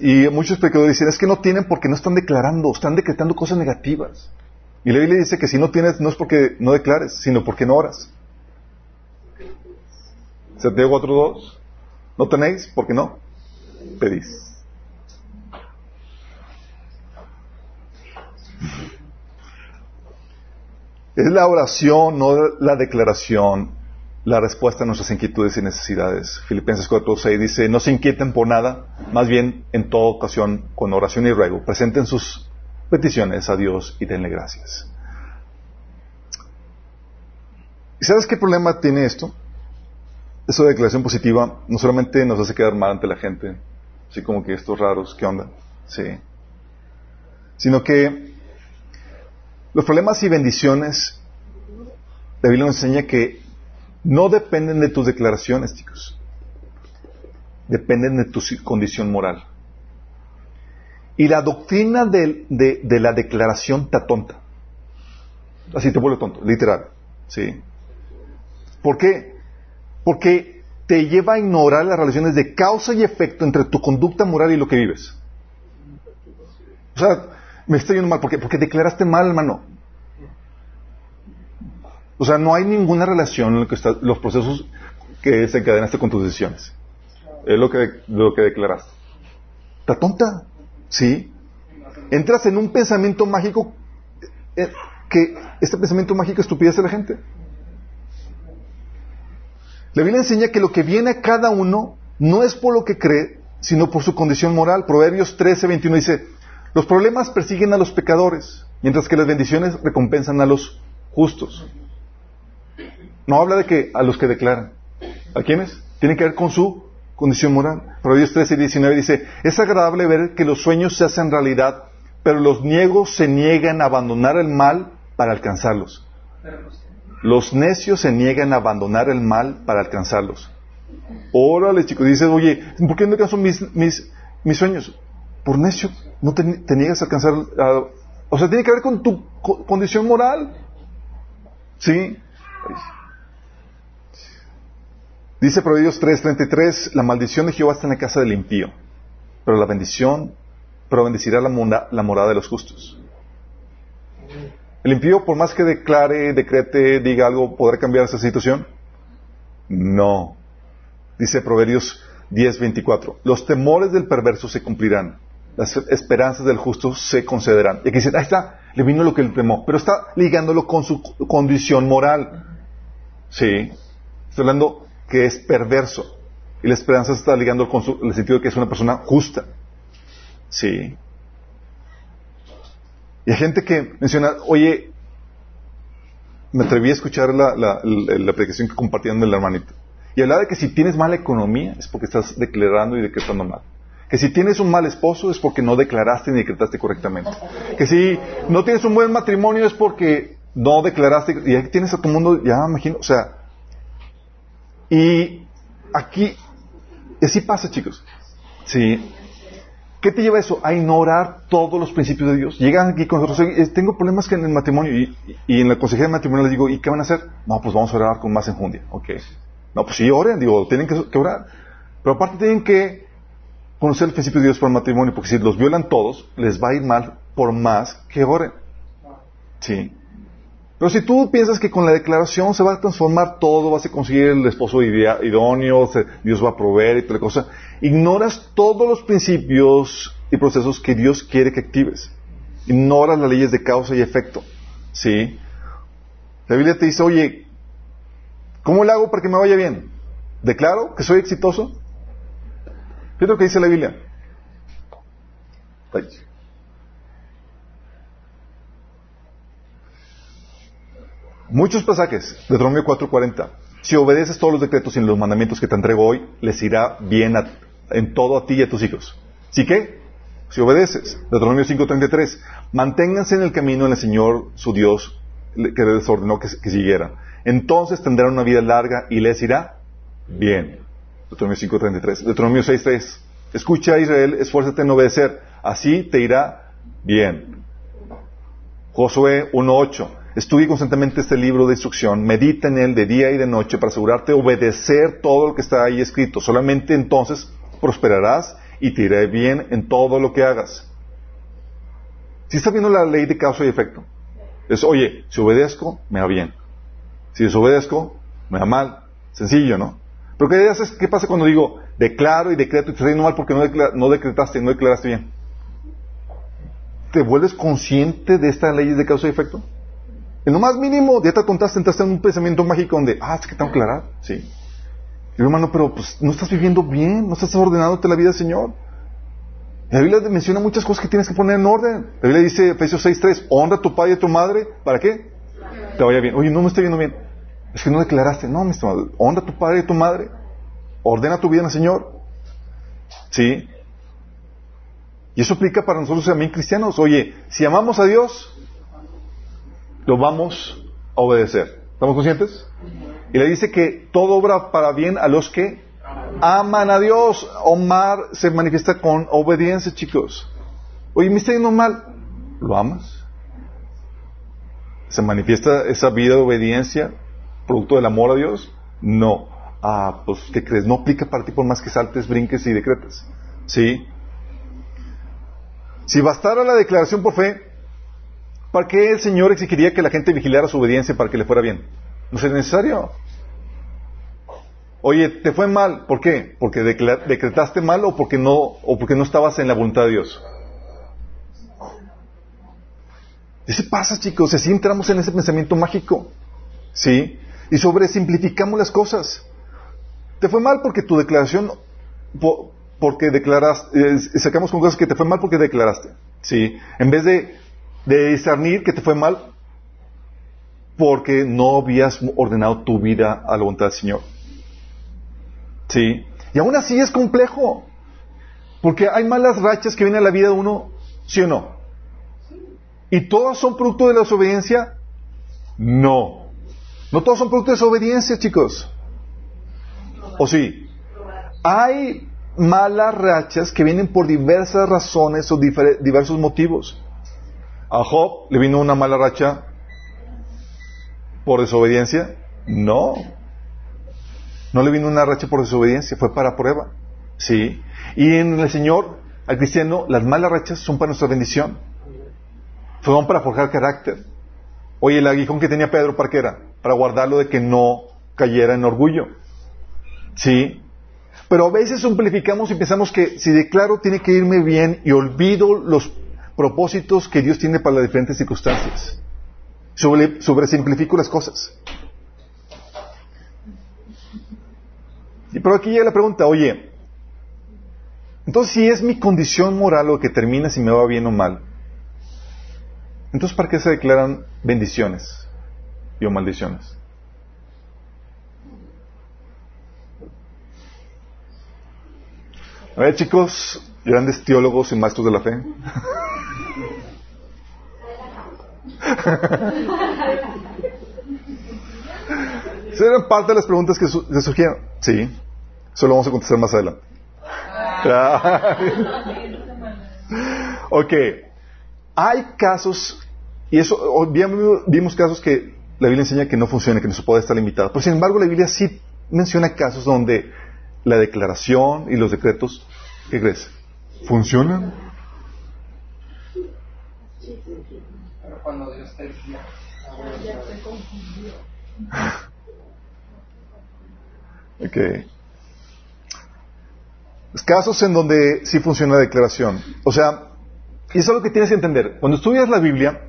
Y muchos pecadores dicen, es que no tienen porque no están declarando, están decretando cosas negativas. Y la Biblia dice que si no tienes, no es porque no declares, sino porque no oras. Santiago 4.2, no tenéis porque no pedís. Es la oración, no la declaración, la respuesta a nuestras inquietudes y necesidades. Filipenses 4.6 dice, no se inquieten por nada, más bien en toda ocasión, con oración y ruego, presenten sus peticiones a Dios y denle gracias. ¿Y sabes qué problema tiene esto? De declaración positiva no solamente nos hace quedar mal ante la gente, así como que estos raros, ¿qué onda? Sí. Sino que los problemas y bendiciones, la Biblia nos enseña que no dependen de tus declaraciones, chicos. Dependen de tu condición moral. Y la doctrina de, la declaración te tonta. Así te vuelve tonto, literal. ¿Sí? ¿Por qué? Porque te lleva a ignorar las relaciones de causa y efecto entre tu conducta moral y lo que vives. O sea, me estoy yendo mal. ¿Por qué? Porque declaraste mal, hermano. O sea, no hay ninguna relación en lo que está, los procesos que se encadenaste con tus decisiones. Es lo que, lo que declaraste. ¿Está tonta? Sí. Entras en un pensamiento mágico eh, que este pensamiento mágico estupidece a la gente. La Biblia enseña que lo que viene a cada uno no es por lo que cree, sino por su condición moral. Proverbios 13, 21 dice, los problemas persiguen a los pecadores, mientras que las bendiciones recompensan a los justos. No habla de que a los que declaran. ¿A quiénes? Tiene que ver con su condición moral. Proverbios 13 y 19 dice, es agradable ver que los sueños se hacen realidad, pero los niegos se niegan a abandonar el mal para alcanzarlos. Los necios se niegan a abandonar el mal para alcanzarlos. Órale, chicos, dices, oye, ¿por qué no alcanzo mis, mis, mis sueños? Por necio, no te, niegas a alcanzar. o sea, tiene que ver con tu condición moral. ¿Sí? Dice Proverbios 3:33, la maldición de Jehová está en la casa del impío, pero la bendición, pero bendecirá la, la morada de los justos. ¿El impío, por más que declare, decrete, diga algo, podrá cambiar esa situación? No. Dice Proverbios 10:24, los temores del perverso se cumplirán, las esperanzas del justo se concederán. Y aquí dice, ahí está, le vino lo que le temó, pero está ligándolo con su condición moral. Sí, estoy hablando que es perverso. Y la esperanza está ligando con su, el sentido de que es una persona justa. Sí. Y hay gente que menciona, oye, me atreví a escuchar la, la, la, predicación que compartían del hermanito. Y hablaba de que si tienes mala economía es porque estás declarando y decretando mal. Que si tienes un mal esposo es porque no declaraste ni decretaste correctamente. Que si no tienes un buen matrimonio es porque no declaraste. Y aquí tienes a tu mundo, ya imagino, o sea. Y aquí, así pasa, chicos. Sí. ¿Qué te lleva eso? A ignorar todos los principios de Dios. Llegan aquí con nosotros, tengo problemas que en el matrimonio y, en la consejería de matrimonio les digo, ¿y qué van a hacer? No, pues vamos a orar con más enjundia. Ok. No, pues sí, oren, digo, tienen que, orar. Pero aparte tienen que conocer el principio de Dios para el matrimonio, porque si los violan todos, les va a ir mal por más que oren. Sí. Pero si tú piensas que con la declaración se va a transformar todo, vas a conseguir el esposo idóneo, Dios va a proveer y toda la cosa, ignoras todos los principios y procesos que Dios quiere que actives. Ignoras las leyes de causa y efecto. ¿Sí? La Biblia te dice, oye, ¿cómo le hago para que me vaya bien? ¿Declaro que soy exitoso? ¿Qué es lo que dice la Biblia? Muchos pasajes, Deuteronomio 4:40. Si obedeces todos los decretos y los mandamientos que te entrego hoy, les irá bien en todo a ti y a tus hijos. ¿Sí qué? Si obedeces. Deuteronomio 5:33. Manténganse en el camino en el Señor, su Dios, que les ordenó que, que siguieran. Entonces tendrán una vida larga y les irá bien. Deuteronomio 5:33. Deuteronomio 6:3. Escucha Israel, esfuérzate en obedecer, así te irá bien. Josué 1:8. Estudia constantemente este libro de instrucción, medita en él de día y de noche para asegurarte obedecer todo lo que está ahí escrito. Solamente entonces prosperarás y te irá bien en todo lo que hagas. Si estás viendo la ley de causa y efecto, es, oye, si obedezco, me va bien. Si desobedezco, me va mal. Sencillo, ¿no? Pero ¿qué, haces, qué pasa cuando digo, declaro y decreto y te está mal porque no, no decretaste, no declaraste bien? ¿Te vuelves consciente de esta ley de causa y efecto? En lo más mínimo, ya te contaste, entraste en un pensamiento mágico donde, ah, es que tengo que aclarar. Sí. Y hermano, pero pues no estás viviendo bien, no estás ordenándote la vida Señor. La Biblia menciona muchas cosas que tienes que poner en orden. La Biblia dice, Efesios 6.3, honra a tu padre y a tu madre, ¿para qué? Te vaya bien. Oye, no me estoy viendo bien. Es que no declaraste. No, mi estimado, honra a tu padre y a tu madre. Ordena tu vida en el Señor. ¿Sí? Y eso aplica para nosotros también cristianos. Oye, si amamos a Dios, lo vamos a obedecer. ¿Estamos conscientes? Y le dice que todo obra para bien a los que aman a Dios. Omar se manifiesta con obediencia, chicos. Oye, me está yendo mal. ¿Lo amas? ¿Se manifiesta esa vida de obediencia producto del amor a Dios? No. Ah, pues, ¿qué crees? No aplica para ti por más que saltes, brinques y decretes. ¿Sí? Si bastara la declaración por fe, ¿Para qué el Señor exigiría que la gente vigilara su obediencia para que le fuera bien? No es necesario. Oye, te fue mal, ¿por qué? ¿Porque decretaste mal o porque no, o porque no estabas en la voluntad de Dios? Eso pasa, chicos, así entramos en ese pensamiento mágico. ¿Sí? Y sobresimplificamos las cosas. Te fue mal porque tu declaración, porque declaraste, eh, sacamos con cosas que te fue mal porque declaraste. ¿Sí? En vez de de discernir que te fue mal porque no habías ordenado tu vida a la voluntad del Señor. ¿Sí? Y aún así es complejo. Porque hay malas rachas que vienen a la vida de uno, ¿sí o no? ¿Y todas son producto de la desobediencia? No. No todos son producto de desobediencia, chicos. ¿O sí? Hay malas rachas que vienen por diversas razones o diversos motivos. ¿A Job le vino una mala racha por desobediencia? No. No le vino una racha por desobediencia, fue para prueba. Sí. Y en el Señor, al cristiano, las malas rachas son para nuestra bendición. Fueron para forjar carácter. Oye, el aguijón que tenía Pedro, ¿para qué era? Para guardarlo de que no cayera en orgullo. Sí. Pero a veces simplificamos y pensamos que si declaro tiene que irme bien y olvido los propósitos que Dios tiene para las diferentes circunstancias. Sobre, sobresimplifico las cosas. Y pero aquí llega la pregunta, oye, entonces si es mi condición moral lo que termina si me va bien o mal, Entonces, ¿para qué se declaran bendiciones y o maldiciones? A ver, chicos, grandes teólogos y maestros de la fe. ¿Serán parte de las preguntas que, surgieron? Sí. Eso lo vamos a contestar más adelante. ok. Hay casos, y eso, vimos casos que la Biblia enseña que no funciona, que no se puede estar limitado. Pero sin embargo, la Biblia sí menciona casos donde la declaración y los decretos, ¿qué crees? ¿Funcionan? Cuando Dios te Ok. Casos en donde sí funciona la declaración. O sea, y eso es lo que tienes que entender. Cuando estudias la Biblia,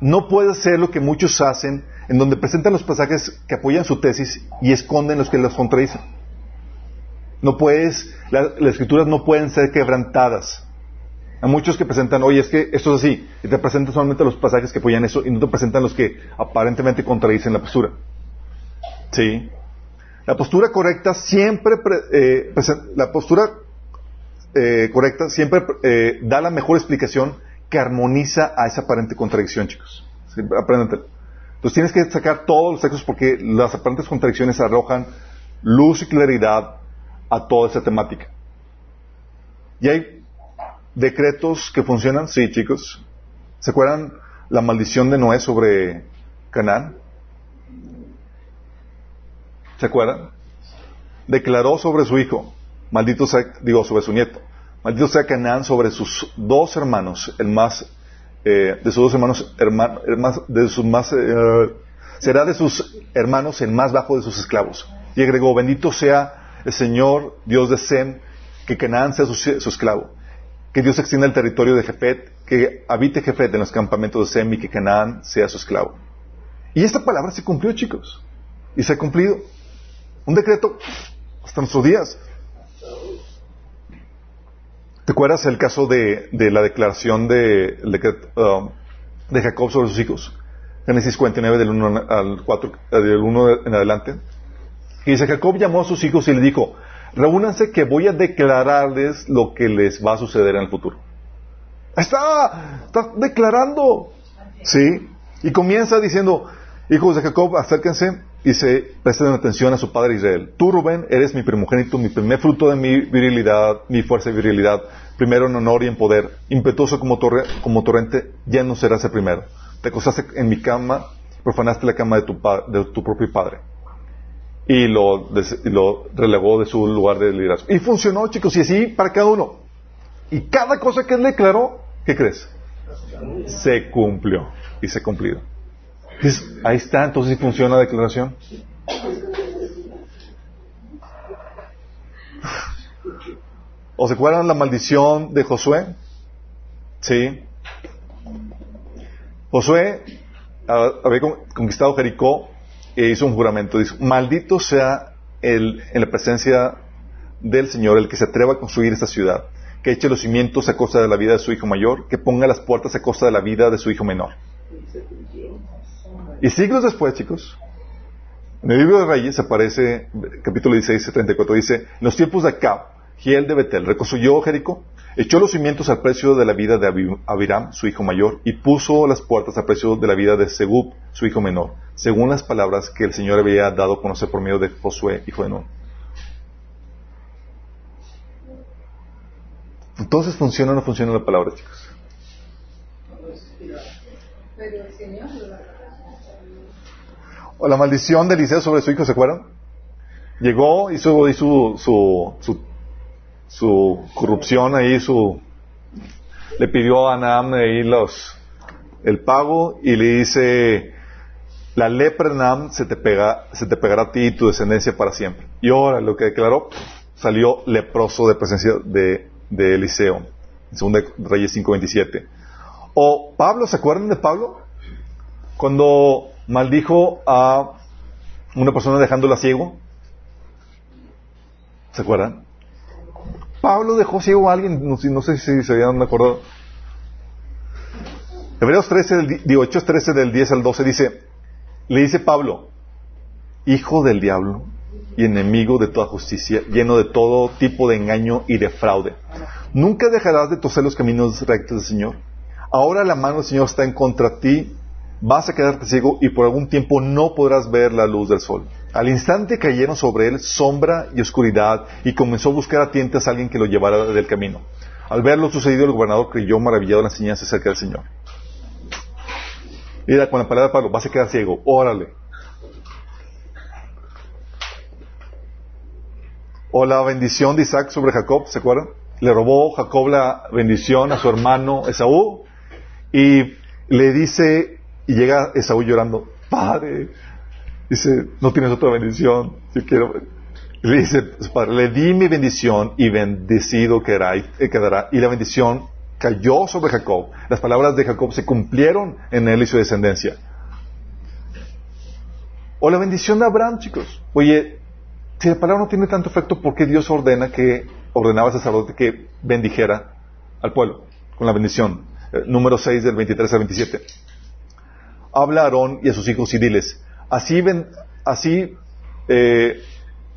no puedes hacer lo que muchos hacen, en donde presentan los pasajes que apoyan su tesis y esconden los que los contradicen. No puedes, las escrituras no pueden ser quebrantadas. Hay muchos que presentan, oye, es que esto es así, y te presentan solamente los pasajes que apoyan eso y no te presentan los que aparentemente contradicen la postura. ¿Sí? La postura correcta siempre, eh, la postura eh, correcta siempre eh, da la mejor explicación que armoniza a esa aparente contradicción, chicos. ¿Sí? Entonces tienes que sacar todos los textos porque las aparentes contradicciones arrojan luz y claridad a toda esa temática. Y hay decretos que funcionan? Sí, chicos. ¿Se acuerdan la maldición de Noé sobre Canaán? ¿Se acuerdan? Declaró sobre su hijo, maldito sea, digo, sobre su nieto, maldito sea Canaán sobre sus dos hermanos, el más, eh, de sus dos hermanos, de sus más, eh, será de sus hermanos el más bajo de sus esclavos. Y agregó, bendito sea el Señor, Dios de Sem, que Canaán sea su esclavo que Dios extienda el territorio de Jefet, que habite Jefet en los campamentos de Sem y que Canaán sea su esclavo. Y esta palabra se cumplió, chicos. Y se ha cumplido. Un decreto hasta nuestros días. ¿Te acuerdas el caso de, la declaración de, um, de Jacob sobre sus hijos? Génesis 49 del 1 al 4, eh, del 1 en adelante. Y dice, Jacob llamó a sus hijos y le dijo, reúnanse que voy a declararles lo que les va a suceder en el futuro. Está, está declarando. ¿Sí? Y comienza diciendo, hijos de Jacob, acérquense y se presten atención a su padre Israel. Tú, Rubén, eres mi primogénito, mi primer fruto de mi virilidad, mi fuerza y virilidad, primero en honor y en poder, impetuoso como, como torrente, ya no serás el primero. Te acostaste en mi cama, profanaste la cama de tu, de tu propio padre y lo, lo relegó de su lugar de liderazgo. Y funcionó, chicos, y así para cada uno. Y cada cosa que él declaró, ¿qué crees? Se cumplió y se cumplió. ahí está, entonces si funciona la declaración. ¿O se acuerdan la maldición de Josué? Sí. Josué había conquistado Jericó hizo un juramento. Dice, maldito sea el, en la presencia del Señor el que se atreva a construir esta ciudad, que eche los cimientos a costa de la vida de su hijo mayor, que ponga las puertas a costa de la vida de su hijo menor. Y siglos después, chicos, en el libro de Reyes aparece, capítulo 16, 34, dice, en los tiempos de Acab, Giel de Betel, reconstruyó Jericó, echó los cimientos al precio de la vida de Abiram, su hijo mayor, y puso las puertas al precio de la vida de Segub, su hijo menor, según las palabras que el Señor había dado a conocer por medio de Josué, hijo de Nun. Entonces, ¿funciona o no funciona la palabra, chicos? O la maldición de Eliseo sobre su hijo, ¿se acuerdan? Llegó, hizo, hizo su, su su corrupción ahí, su le pidió a Naam ahí los el pago y le dice la lepra Naam se te pega, se te pegará a ti y tu descendencia para siempre. Y ahora lo que declaró salió leproso de presencia de, de Eliseo, en 2 Reyes 5:27. O Pablo, ¿se acuerdan de Pablo? Cuando maldijo a una persona dejándola ciego. ¿Se acuerdan? Pablo dejó ciego a alguien, no, sé si se habían acordado. Hebreos 13, del, digo, Hechos 13 del 10 al 12 dice, le dice Pablo, hijo del diablo y enemigo de toda justicia, lleno de todo tipo de engaño y de fraude. Nunca dejarás de toser los caminos rectos del Señor. Ahora la mano del Señor está en contra ti, vas a quedarte ciego y por algún tiempo no podrás ver la luz del sol. Al instante cayeron sobre él sombra y oscuridad y comenzó a buscar a tientas a alguien que lo llevara del camino. Al ver lo sucedido, el gobernador creyó maravillado la enseñanza acerca del Señor. Mira, con la palabra de Pablo, vas a quedar ciego, órale. O la bendición de Isaac sobre Jacob, ¿se acuerdan? Le robó Jacob la bendición a su hermano Esaú y le dice, y llega Esaú llorando, padre, dice, no tienes otra bendición, yo quiero... Le dice, padre, le di mi bendición y bendecido quedará, quedará. Y la bendición cayó sobre Jacob. Las palabras de Jacob se cumplieron en él y su descendencia. O la bendición de Abraham, chicos. Oye, si la palabra no tiene tanto efecto, ¿por qué Dios ordena que ordenaba al sacerdote que bendijera al pueblo con la bendición? Eh, número 6 del 23 al 27. Habla a Aarón y a sus hijos y diles, así, así eh,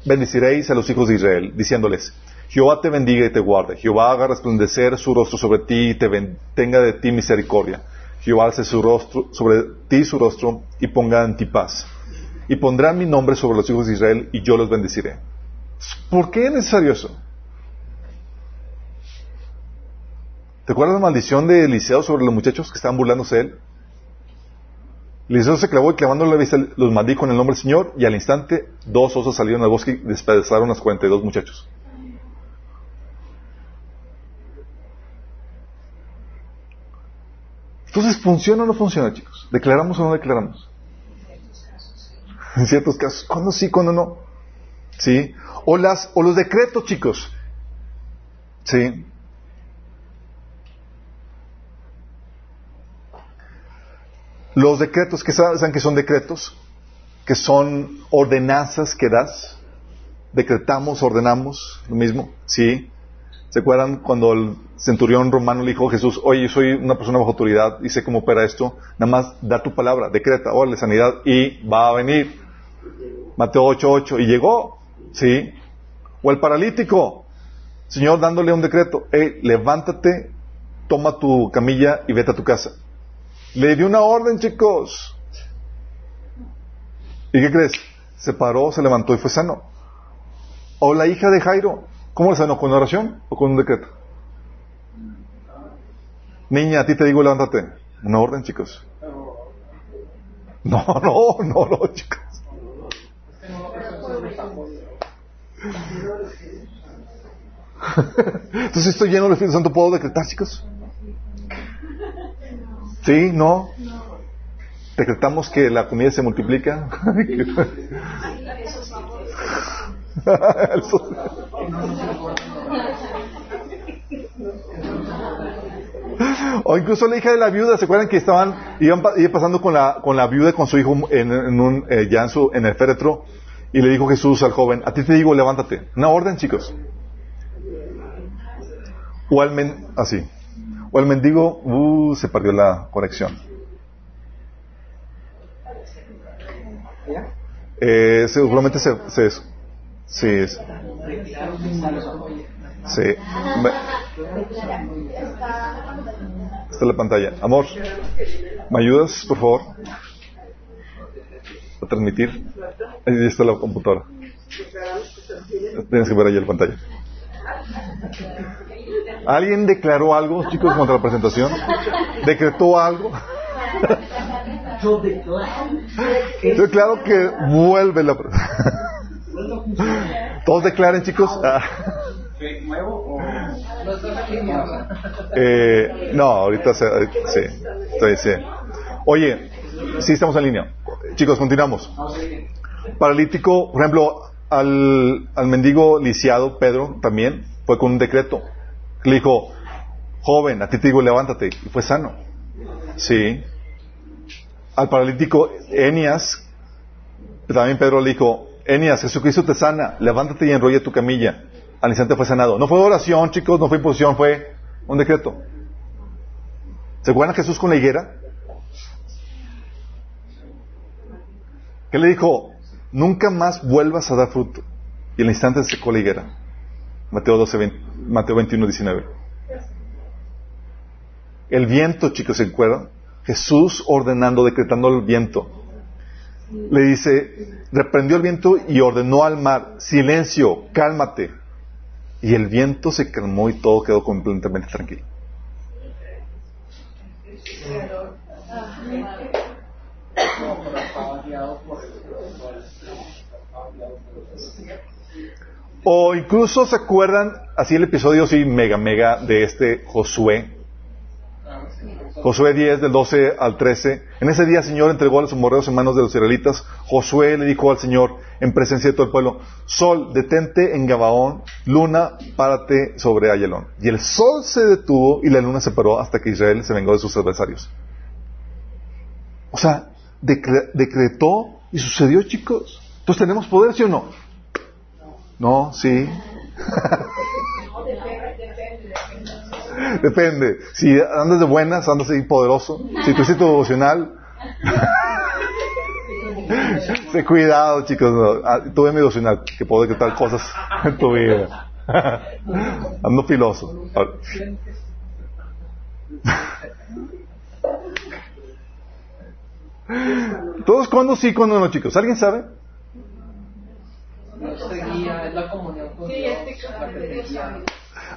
bendeciréis a los hijos de Israel, diciéndoles, Jehová te bendiga y te guarde. Jehová haga resplandecer su rostro sobre ti y te tenga de ti misericordia. Jehová alce su rostro, sobre ti su rostro y ponga en ti paz. Y pondrán mi nombre sobre los hijos de Israel y yo los bendeciré. ¿Por qué es necesario eso? ¿Te acuerdas la maldición de Eliseo sobre los muchachos que estaban burlándose de él? Eliseo se clavó y clavándole la vista los maldijo en el nombre del Señor y al instante dos osos salieron al bosque y despedazaron a los 42 muchachos. Entonces, ¿funciona o no funciona, chicos? ¿Declaramos o no declaramos? En ciertos casos. ¿Cuándo sí, cuándo no? ¿Sí? O, las, o los decretos, chicos. ¿Sí? Los decretos, que saben que son decretos? Que son ordenanzas que das. Decretamos, ordenamos, lo mismo. ¿Sí? ¿Se acuerdan cuando el centurión romano le dijo a Jesús, oye, yo soy una persona bajo autoridad y sé cómo opera esto, nada más da tu palabra, decreta, órale, sanidad, y va a venir. Mateo 8.8, y llegó, ¿sí? O el paralítico, Señor dándole un decreto, hey, levántate, toma tu camilla y vete a tu casa. Le dio una orden, chicos. ¿Y qué crees? Se paró, se levantó y fue sano. O la hija de Jairo, ¿Cómo le sanó? ¿Con oración o con un decreto? Niña, a ti te digo, levántate. Una orden, chicos. No, no, no, no, chicos. Entonces estoy lleno del Espíritu Santo, ¿puedo decretar, chicos? ¿Sí? ¿No? ¿Decretamos que la comida se multiplica? o incluso la hija de la viuda, ¿se acuerdan que estaban, iban, pasando con la, con la viuda con su hijo en, un, eh, ya en, el féretro? Y le dijo Jesús al joven, a ti te digo, levántate. Una orden, chicos. O así. O al mendigo, uh, se perdió la conexión. Eh, seguramente se, se, Sí. Sí. Está la pantalla. Amor, ¿me ayudas, por favor? A transmitir. Ahí está la computadora. Tienes que ver ahí la pantalla. ¿Alguien declaró algo, chicos, contra la presentación? ¿Decretó algo? Yo declaro que vuelve la ¿Todos declaren, chicos? Ah. Eh, no, ahorita sí, sí. Oye, sí estamos en línea. Chicos, continuamos. Paralítico, por ejemplo, al, al mendigo lisiado, Pedro, también, fue con un decreto. Le dijo, joven, a ti te digo, levántate. Y fue sano. Sí. Al paralítico Enias, también Pedro le dijo, Enias, Jesucristo te sana, levántate y enrolla tu camilla. Al instante fue sanado. No fue oración, chicos, no fue imposición, fue un decreto. ¿Se acuerdan Jesús con la higuera? ¿Qué le dijo? Nunca más vuelvas a dar fruto. Y al instante se secó la higuera. Mateo, 12, Mateo 21, 19. El viento, chicos, ¿se acuerdan? Jesús ordenando, decretando el viento. Le dice, reprendió el viento y ordenó al mar, silencio, cálmate. Y el viento se calmó y todo quedó completamente tranquilo. O incluso se acuerdan, así el episodio sí, mega, mega, de este Josué. Josué 10, del 12 al 13. En ese día el Señor entregó a los morreos en manos de los israelitas. Josué le dijo al Señor, en presencia de todo el pueblo, Sol, detente en Gabaón, luna, párate sobre Ayelón. Y el sol se detuvo y la luna se paró hasta que Israel se vengó de sus adversarios. O sea, decretó y sucedió, chicos. Entonces, ¿tenemos poder, sí o no? No, sí. Depende. Si andas de buenas, andas ahí poderoso. Si tú hiciste tu devocional. Sé cuidado, chicos. Ah, tuve mi devocional que puedo decretar cosas en tu vida. Ando filoso. ¿Todos cuándo sí, cuándo no, chicos? ¿Alguien sabe?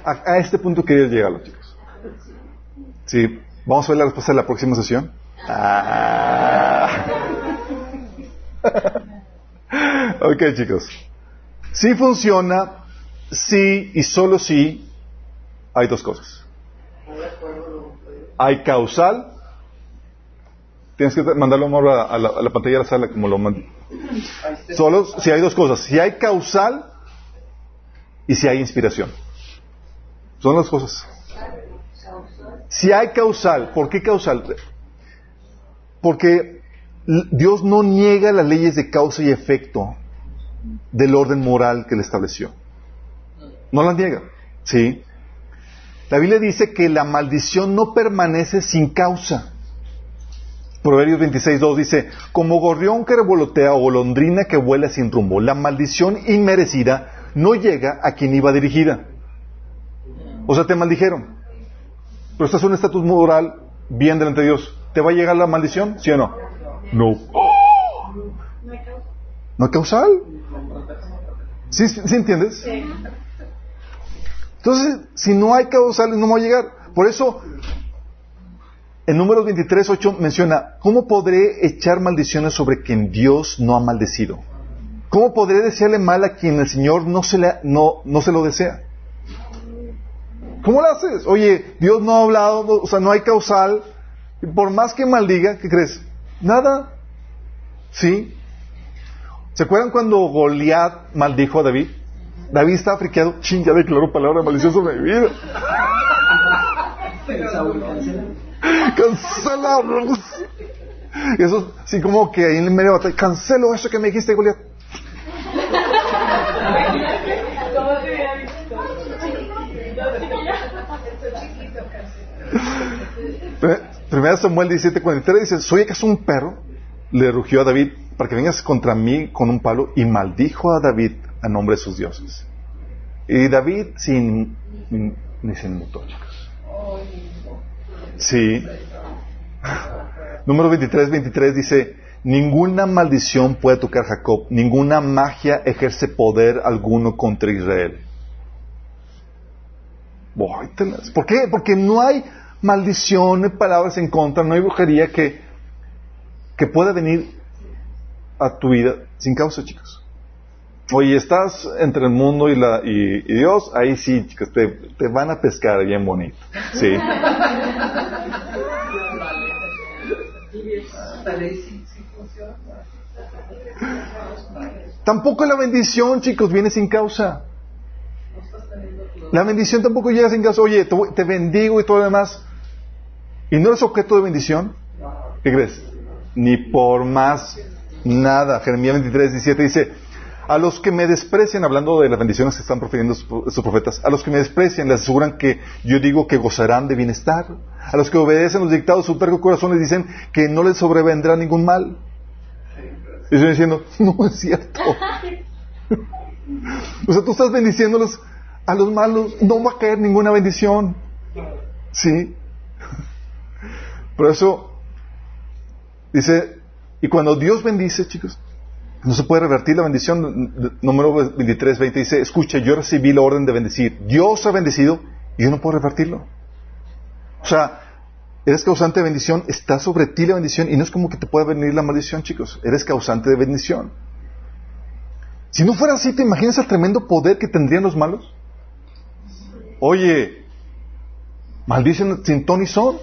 A, este punto quería llegar, chicos. Sí, vamos a ver la respuesta de la próxima sesión. Ah. ok, chicos. Si funciona, sí y solo sí, hay dos cosas. Hay causal Tienes que mandarlo a, la, a la, pantalla de la sala como lo mandé. Solo si hay dos cosas. Si hay causal y si hay inspiración. Son las cosas. Si hay causal, ¿por qué causal? Porque Dios no niega las leyes de causa y efecto del orden moral que le estableció. No las niega. ¿Sí? La Biblia dice que la maldición no permanece sin causa. Proverbios 26.2 dice, como gorrión que revolotea o golondrina que vuela sin rumbo, la maldición inmerecida no llega a quien iba dirigida. O sea, te maldijeron. Pero estás en un estatus moral bien delante de Dios. ¿Te va a llegar la maldición? ¿Sí o no? No. ¿No hay causal? ¿Sí, ¿Sí entiendes? Entonces, si no hay causal, no va a llegar. Por eso, en números 23, 8 menciona, ¿cómo podré echar maldiciones sobre quien Dios no ha maldecido? ¿Cómo podré desearle mal a quien el Señor no se, le, no, no se lo desea? ¿Cómo lo haces? Oye, Dios no ha hablado, o sea, no hay causal. Por más que maldiga, ¿qué crees? Nada. ¿Sí? ¿Se acuerdan cuando Goliat maldijo a David? David estaba friqueado. Ching, ya declaró palabra de maldición sobre mi vida. Cancelamos. Y eso, sí, como que ahí en medio de batalla, cancelo eso que me dijiste, Goliat. Primera Samuel 17:43 dice, ¿soy acaso un perro? Le rugió a David para que vengas contra mí con un palo y maldijo a David a nombre de sus dioses. Y David sin, ni se inmutó, chicos. Sí. Número 23, 23 dice, ninguna maldición puede tocar a Jacob, ninguna magia ejerce poder alguno contra Israel. ¿Por qué? Porque no hay maldición, palabras en contra, no hay brujería que, que pueda venir a tu vida sin causa, chicos. Oye, estás entre el mundo y, la, y, Dios, ahí sí, chicos, te, te, van a pescar bien bonito. Sí. Tampoco la bendición, chicos, viene sin causa. La bendición tampoco llega sin causa. Oye, te, bendigo y todo lo demás. ¿Y no eres objeto de bendición? ¿Qué crees? Ni por más nada. Jeremías 23, 17 dice, a los que me desprecian, hablando de las bendiciones que están profiriendo sus profetas, a los que me desprecian les aseguran que yo digo que gozarán de bienestar. A los que obedecen los dictados de su terco corazón les dicen que no les sobrevendrá ningún mal. Y estoy diciendo, no es cierto. o sea, tú estás bendiciéndolos a los malos, no va a caer ninguna bendición. ¿Sí? Por eso, dice, y cuando Dios bendice, chicos, no se puede revertir la bendición. Número 23, 20 dice, escucha, yo recibí la orden de bendecir. Dios ha bendecido y yo no puedo revertirlo. O sea, eres causante de bendición, está sobre ti la bendición y no es como que te pueda venir la maldición, chicos. Eres causante de bendición. Si no fuera así, ¿te imaginas el tremendo poder que tendrían los malos? Oye, maldicen sin ton y son.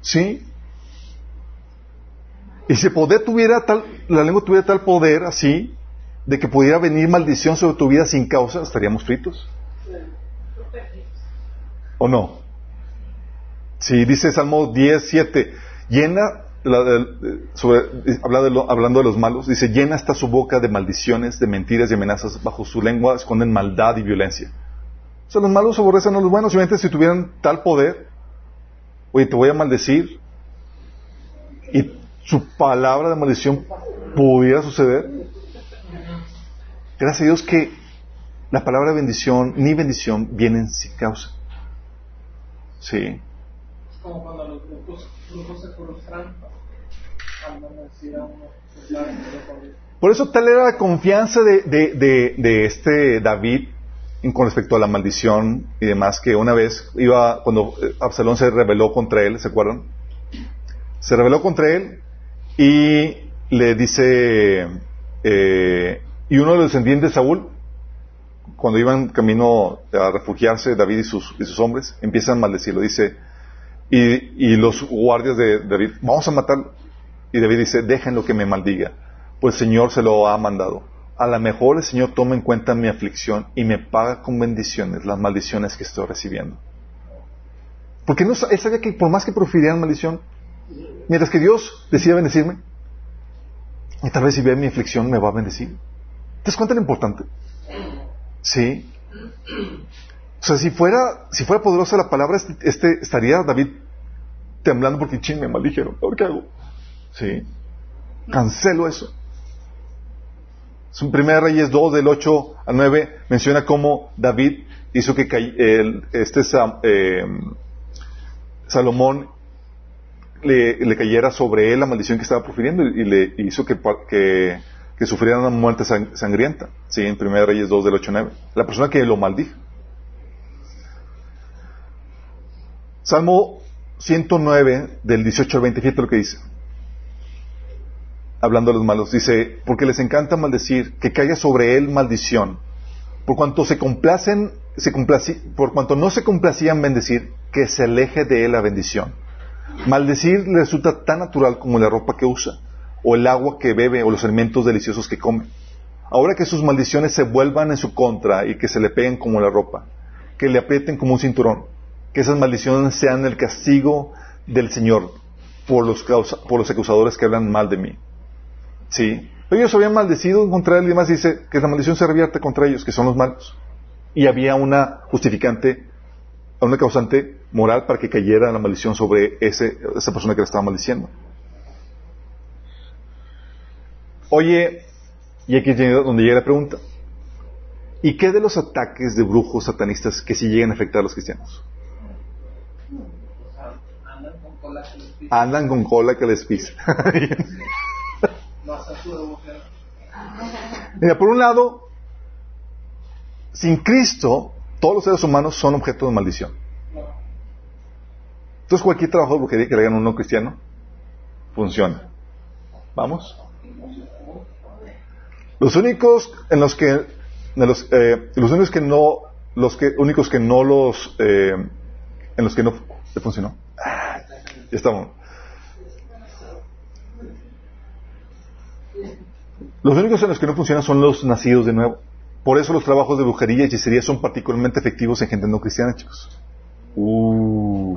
¿Sí? Y si poder tuviera tal, la lengua tuviera tal poder así, de que pudiera venir maldición sobre tu vida sin causa, estaríamos fritos. ¿O no? Si dice Salmo 10, 7, llena, sobre, hablando de los malos, dice, llena hasta su boca de maldiciones, de mentiras y amenazas, bajo su lengua esconden maldad y violencia. O sea, los malos aborrecen a los buenos, obviamente si tuvieran tal poder, oye, te voy a maldecir, su palabra de maldición pudiera suceder. Gracias a Dios que la palabra bendición ni bendición vienen sin causa. Sí. Es como cuando los brujos, se frustran Por eso tal era la confianza de, de, de, de este David con respecto a la maldición y demás, que una vez iba, cuando Absalón se rebeló contra él, ¿se acuerdan? Se rebeló contra él y le dice, eh, y uno de los descendientes de Saúl, cuando iban camino a refugiarse, David y sus, y sus hombres, empiezan a maldecirlo. Dice, y, y, los guardias de David, vamos a matarlo. Y David dice, déjenlo que me maldiga, pues el Señor se lo ha mandado. A lo mejor el Señor toma en cuenta mi aflicción y me paga con bendiciones las maldiciones que estoy recibiendo. Porque no, él sabía que por más que profirieran maldición, Mientras que Dios decide bendecirme, y tal vez si ve mi aflicción me va a bendecir. ¿Te das cuenta lo importante? Sí. O sea, si fuera, si fuera poderosa la palabra, este, este estaría David temblando porque ching, me maldijeron. ¿Ahora qué hago? Sí. Cancelo eso. Su primera Reyes 2, del 8 al 9, menciona cómo David hizo que este eh, Salomón le, cayera sobre él la maldición que estaba profiriendo y, le hizo que, que, sufriera una muerte sangrienta. Sí, en 1 Reyes 2 del 8 9. La persona que lo maldijo. Salmo 109 del 18 al 20, fíjate lo que dice. Hablando a los malos, dice, porque les encanta maldecir, que caiga sobre él maldición. Por cuanto se complacen, se por cuanto no se complacían bendecir, que se aleje de él la bendición Maldecir le resulta tan natural como la ropa que usa, o el agua que bebe, o los alimentos deliciosos que come. Ahora que sus maldiciones se vuelvan en su contra y que se le peguen como la ropa, que le aprieten como un cinturón, que esas maldiciones sean el castigo del Señor por los, por los acusadores que hablan mal de mí. ¿Sí? Ellos habían maldecido contra él y demás dice que la maldición se revierte contra ellos, que son los malos. Y había una justificante una causante moral para que cayera la maldición sobre ese, esa persona que le estaba maldiciendo. Oye, y aquí es donde llega la pregunta. ¿Y qué de los ataques de brujos satanistas que sí llegan a afectar a los cristianos? Andan con cola que les pisa. Mira, por un lado, sin Cristo, todos los seres humanos son objeto de maldición. Entonces cualquier trabajo de brujería que le hagan a un no cristiano funciona. ¿Vamos? Los únicos en los que los, eh, los únicos que no los que únicos que no los eh, en los que no funcionó. Ah, ya estamos. Los únicos en los que no funcionan son los nacidos de nuevo. Por eso los trabajos de brujería y hechicería son particularmente efectivos en gente no cristiana, chicos. Uh.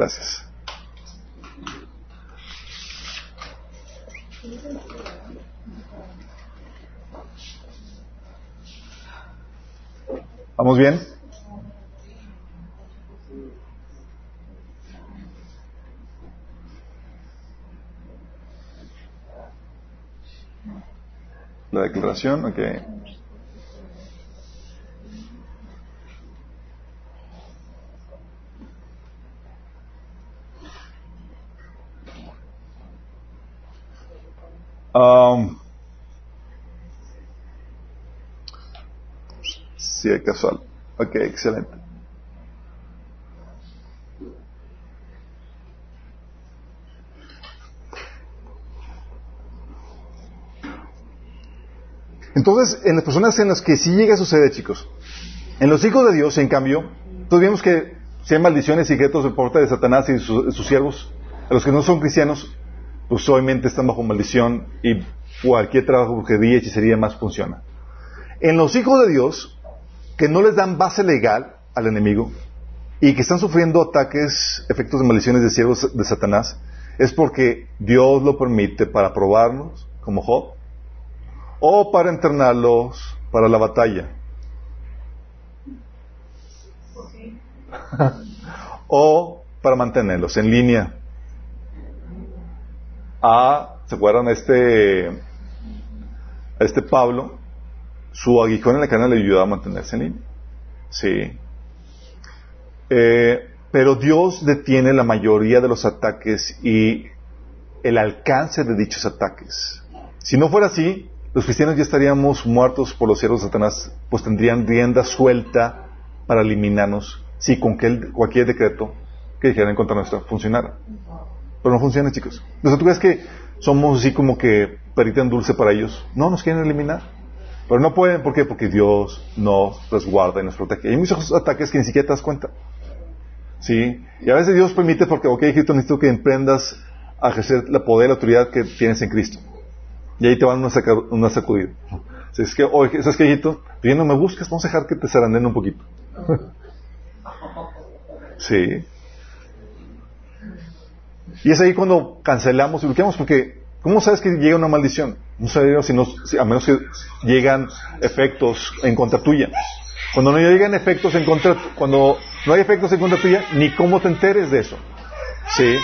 Gracias. ¿Vamos bien? La declaración, ok. Casual. Ok, excelente. Entonces, en las personas en las que sí llega a suceder, chicos, en los hijos de Dios, en cambio, todos vemos que si hay maldiciones y secretos de parte de Satanás y sus, siervos, a los que no son cristianos, pues obviamente están bajo maldición y cualquier trabajo, brujería, hechicería más funciona. En los hijos de Dios, que no les dan base legal al enemigo y que están sufriendo ataques, efectos de maldiciones de siervos de Satanás, es porque Dios lo permite para probarnos, como Job, o para entrenarlos para la batalla. o para mantenerlos en línea. A, ¿se acuerdan? Este, este Pablo, su aguijón en la cadena le ayudaba a mantenerse en línea. Sí. Eh, pero Dios detiene la mayoría de los ataques y el alcance de dichos ataques. Si no fuera así, los cristianos ya estaríamos muertos por los siervos de Satanás, pues tendrían rienda suelta para eliminarnos si con cualquier decreto que dijeran contra nuestra funcionara. Pero no funciona, chicos. ¿tú crees que somos así como que perita en dulce para ellos? No, nos quieren eliminar. Pero no pueden, ¿por qué? Porque Dios nos resguarda y nos protege. Hay muchos ataques que ni siquiera te das cuenta. ¿Sí? Y a veces Dios permite porque, ok, Cristo, necesito que emprendas a ejercer la poder y la autoridad que tienes en Cristo. Y ahí te van una, una sacudida. Si es que, oye, ¿sabes qué, hijito? Bien, no me busques, vamos a dejar que te zaranden un poquito. sí. Y es ahí cuando cancelamos y bloqueamos, porque ¿cómo sabes que llega una maldición? No sabemos si, no, a menos que llegan efectos en contra tuya. Cuando no llegan efectos en contra, cuando no hay efectos en contra tuya, ni cómo te enteres de eso. Sí.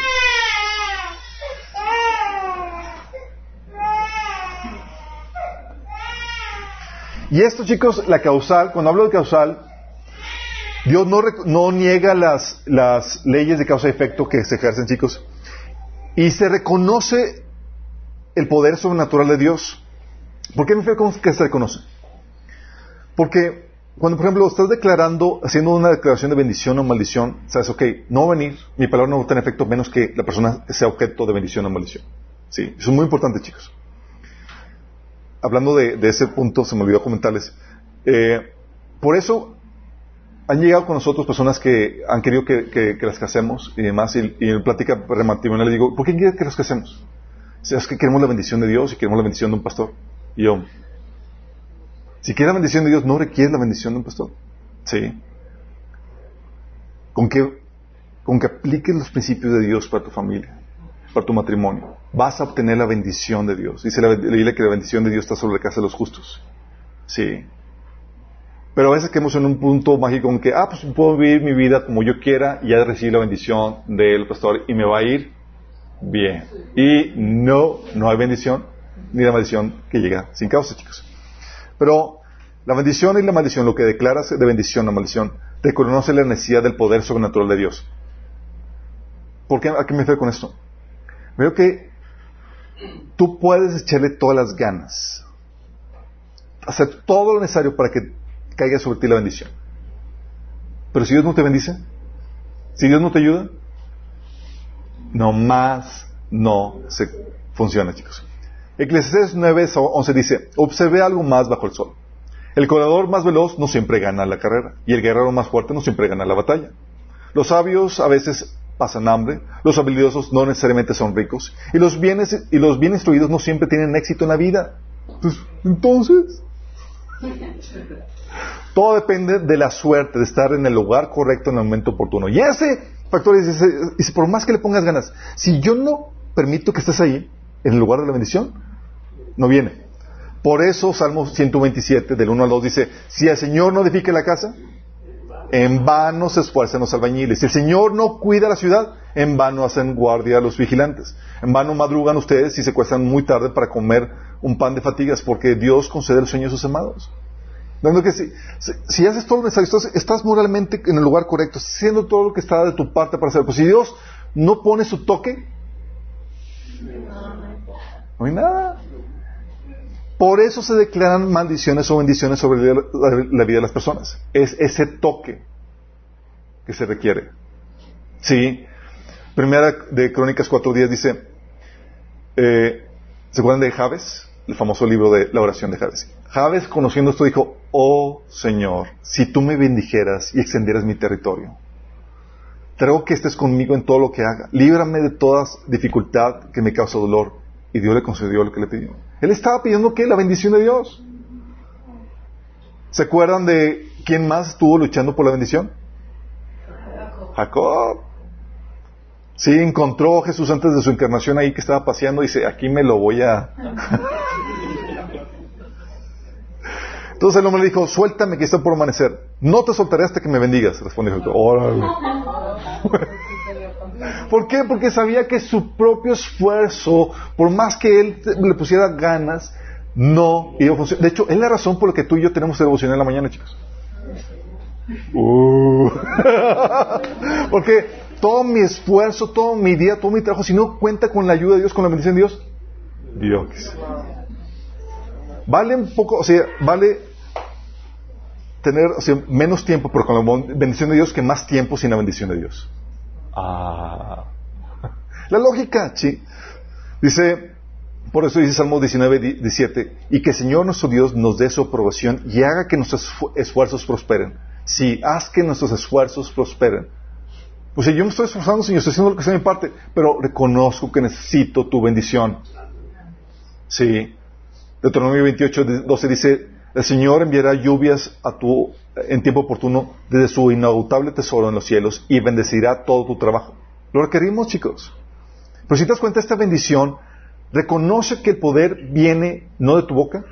Y esto, chicos, la causal, cuando hablo de causal, Dios no, no niega las, las leyes de causa y efecto que se ejercen, chicos, y se reconoce el poder sobrenatural de Dios. ¿Por qué me refiero que se reconoce? Porque cuando, por ejemplo, estás declarando, haciendo una declaración de bendición o maldición, sabes, ok, no va a venir, mi palabra no va a tener efecto menos que la persona sea objeto de bendición o maldición. Sí, eso es muy importante, chicos hablando de, ese punto, se me olvidó comentarles. Eh, por eso han llegado con nosotros personas que han querido que, las casemos y demás, y, y en plática matrimonial le digo, ¿por qué quieren que las casemos? Es que queremos la bendición de Dios y queremos la bendición de un pastor. Yo, si quieres la bendición de Dios, no requiere la bendición de un pastor. Sí. Con que, con que apliques los principios de Dios para tu familia para tu matrimonio. Vas a obtener la bendición de Dios. Dice la Biblia que la bendición de Dios está sobre la casa de los justos. Sí. Pero a veces quedamos en un punto mágico en que, ah, pues puedo vivir mi vida como yo quiera y ya recibir la bendición del pastor y me va a ir bien. Y no, no hay bendición ni la maldición que llega sin causa, chicos. Pero la bendición y la maldición, lo que declaras de bendición o maldición, te conoce la necesidad del poder sobrenatural de Dios. ¿Por qué me refiero con esto? Veo que tú puedes echarle todas las ganas, hacer todo lo necesario para que caiga sobre ti la bendición. Pero si Dios no te bendice, si Dios no te ayuda, nomás no se funciona, chicos. Eclesiastes 9, 11 dice, observe algo más bajo el sol. El corredor más veloz no siempre gana la carrera y el guerrero más fuerte no siempre gana la batalla. Los sabios a veces pasan hambre, los habilidosos no necesariamente son ricos, y los, bienes, y los bien instruidos no siempre tienen éxito en la vida. Pues, entonces, todo depende de la suerte, de estar en el lugar correcto en el momento oportuno. Y ese factor dice, por más que le pongas ganas, si yo no permito que estés ahí, en el lugar de la bendición, no viene. Por eso Salmo 127, del 1 al 2, dice, si el Señor no edifique la casa, en vano se esfuerzan los albañiles. Si el Señor no cuida la ciudad, en vano hacen guardia los vigilantes. En vano madrugan ustedes y se cuestan muy tarde para comer un pan de fatigas, porque Dios concede el sueño a sus amados. Dando que si, si, haces todo lo necesario, estás, moralmente en el lugar correcto, haciendo todo lo que está de tu parte para hacer. Pues si Dios no pone su toque, no hay nada. Por eso se declaran maldiciones o bendiciones sobre la vida de las personas. Es ese toque que se requiere. Sí. Primera de Crónicas 4.10 dice, eh, ¿se acuerdan de Javes? El famoso libro de la oración de Javes. Javes, conociendo esto, dijo, oh Señor, si tú me bendijeras y extendieras mi territorio, traigo que estés conmigo en todo lo que haga, líbrame de toda dificultad que me causa dolor. Y Dios le concedió lo que le pidió. Él estaba pidiendo que la bendición de Dios. ¿Se acuerdan de quién más estuvo luchando por la bendición? Jacob. Sí, encontró a Jesús antes de su encarnación ahí que estaba paseando y dice, aquí me lo voy a... Entonces el hombre le dijo, suéltame que está por amanecer. No te soltaré hasta que me bendigas, respondió Jacob. ¿Por qué? Porque sabía que su propio esfuerzo, por más que él le pusiera ganas, no iba a funcionar. De hecho, es la razón por la que tú y yo tenemos devoción en la mañana, chicos. Uh. Porque todo mi esfuerzo, todo mi día, todo mi trabajo, si no cuenta con la ayuda de Dios, con la bendición de Dios, Dios. Vale un poco, o sea, vale tener menos tiempo, pero con la bendición de Dios, que más tiempo sin la bendición de Dios. Ah. La lógica, sí. Dice, por eso dice Salmo 19, 17, y que el Señor nuestro Dios nos dé su aprobación y haga que nuestros esfuerzos prosperen. Sí, haz que nuestros esfuerzos prosperen. Pues si yo me estoy esforzando, Señor, estoy haciendo lo que sea de mi parte, pero reconozco que necesito tu bendición. Sí. Deuteronomio 28, 12 dice, el Señor enviará lluvias a tu, en tiempo oportuno desde su inagotable tesoro en los cielos y bendecirá todo tu trabajo. Lo requerimos, chicos. Pero si te das cuenta, esta bendición reconoce que el poder viene no de tu boca,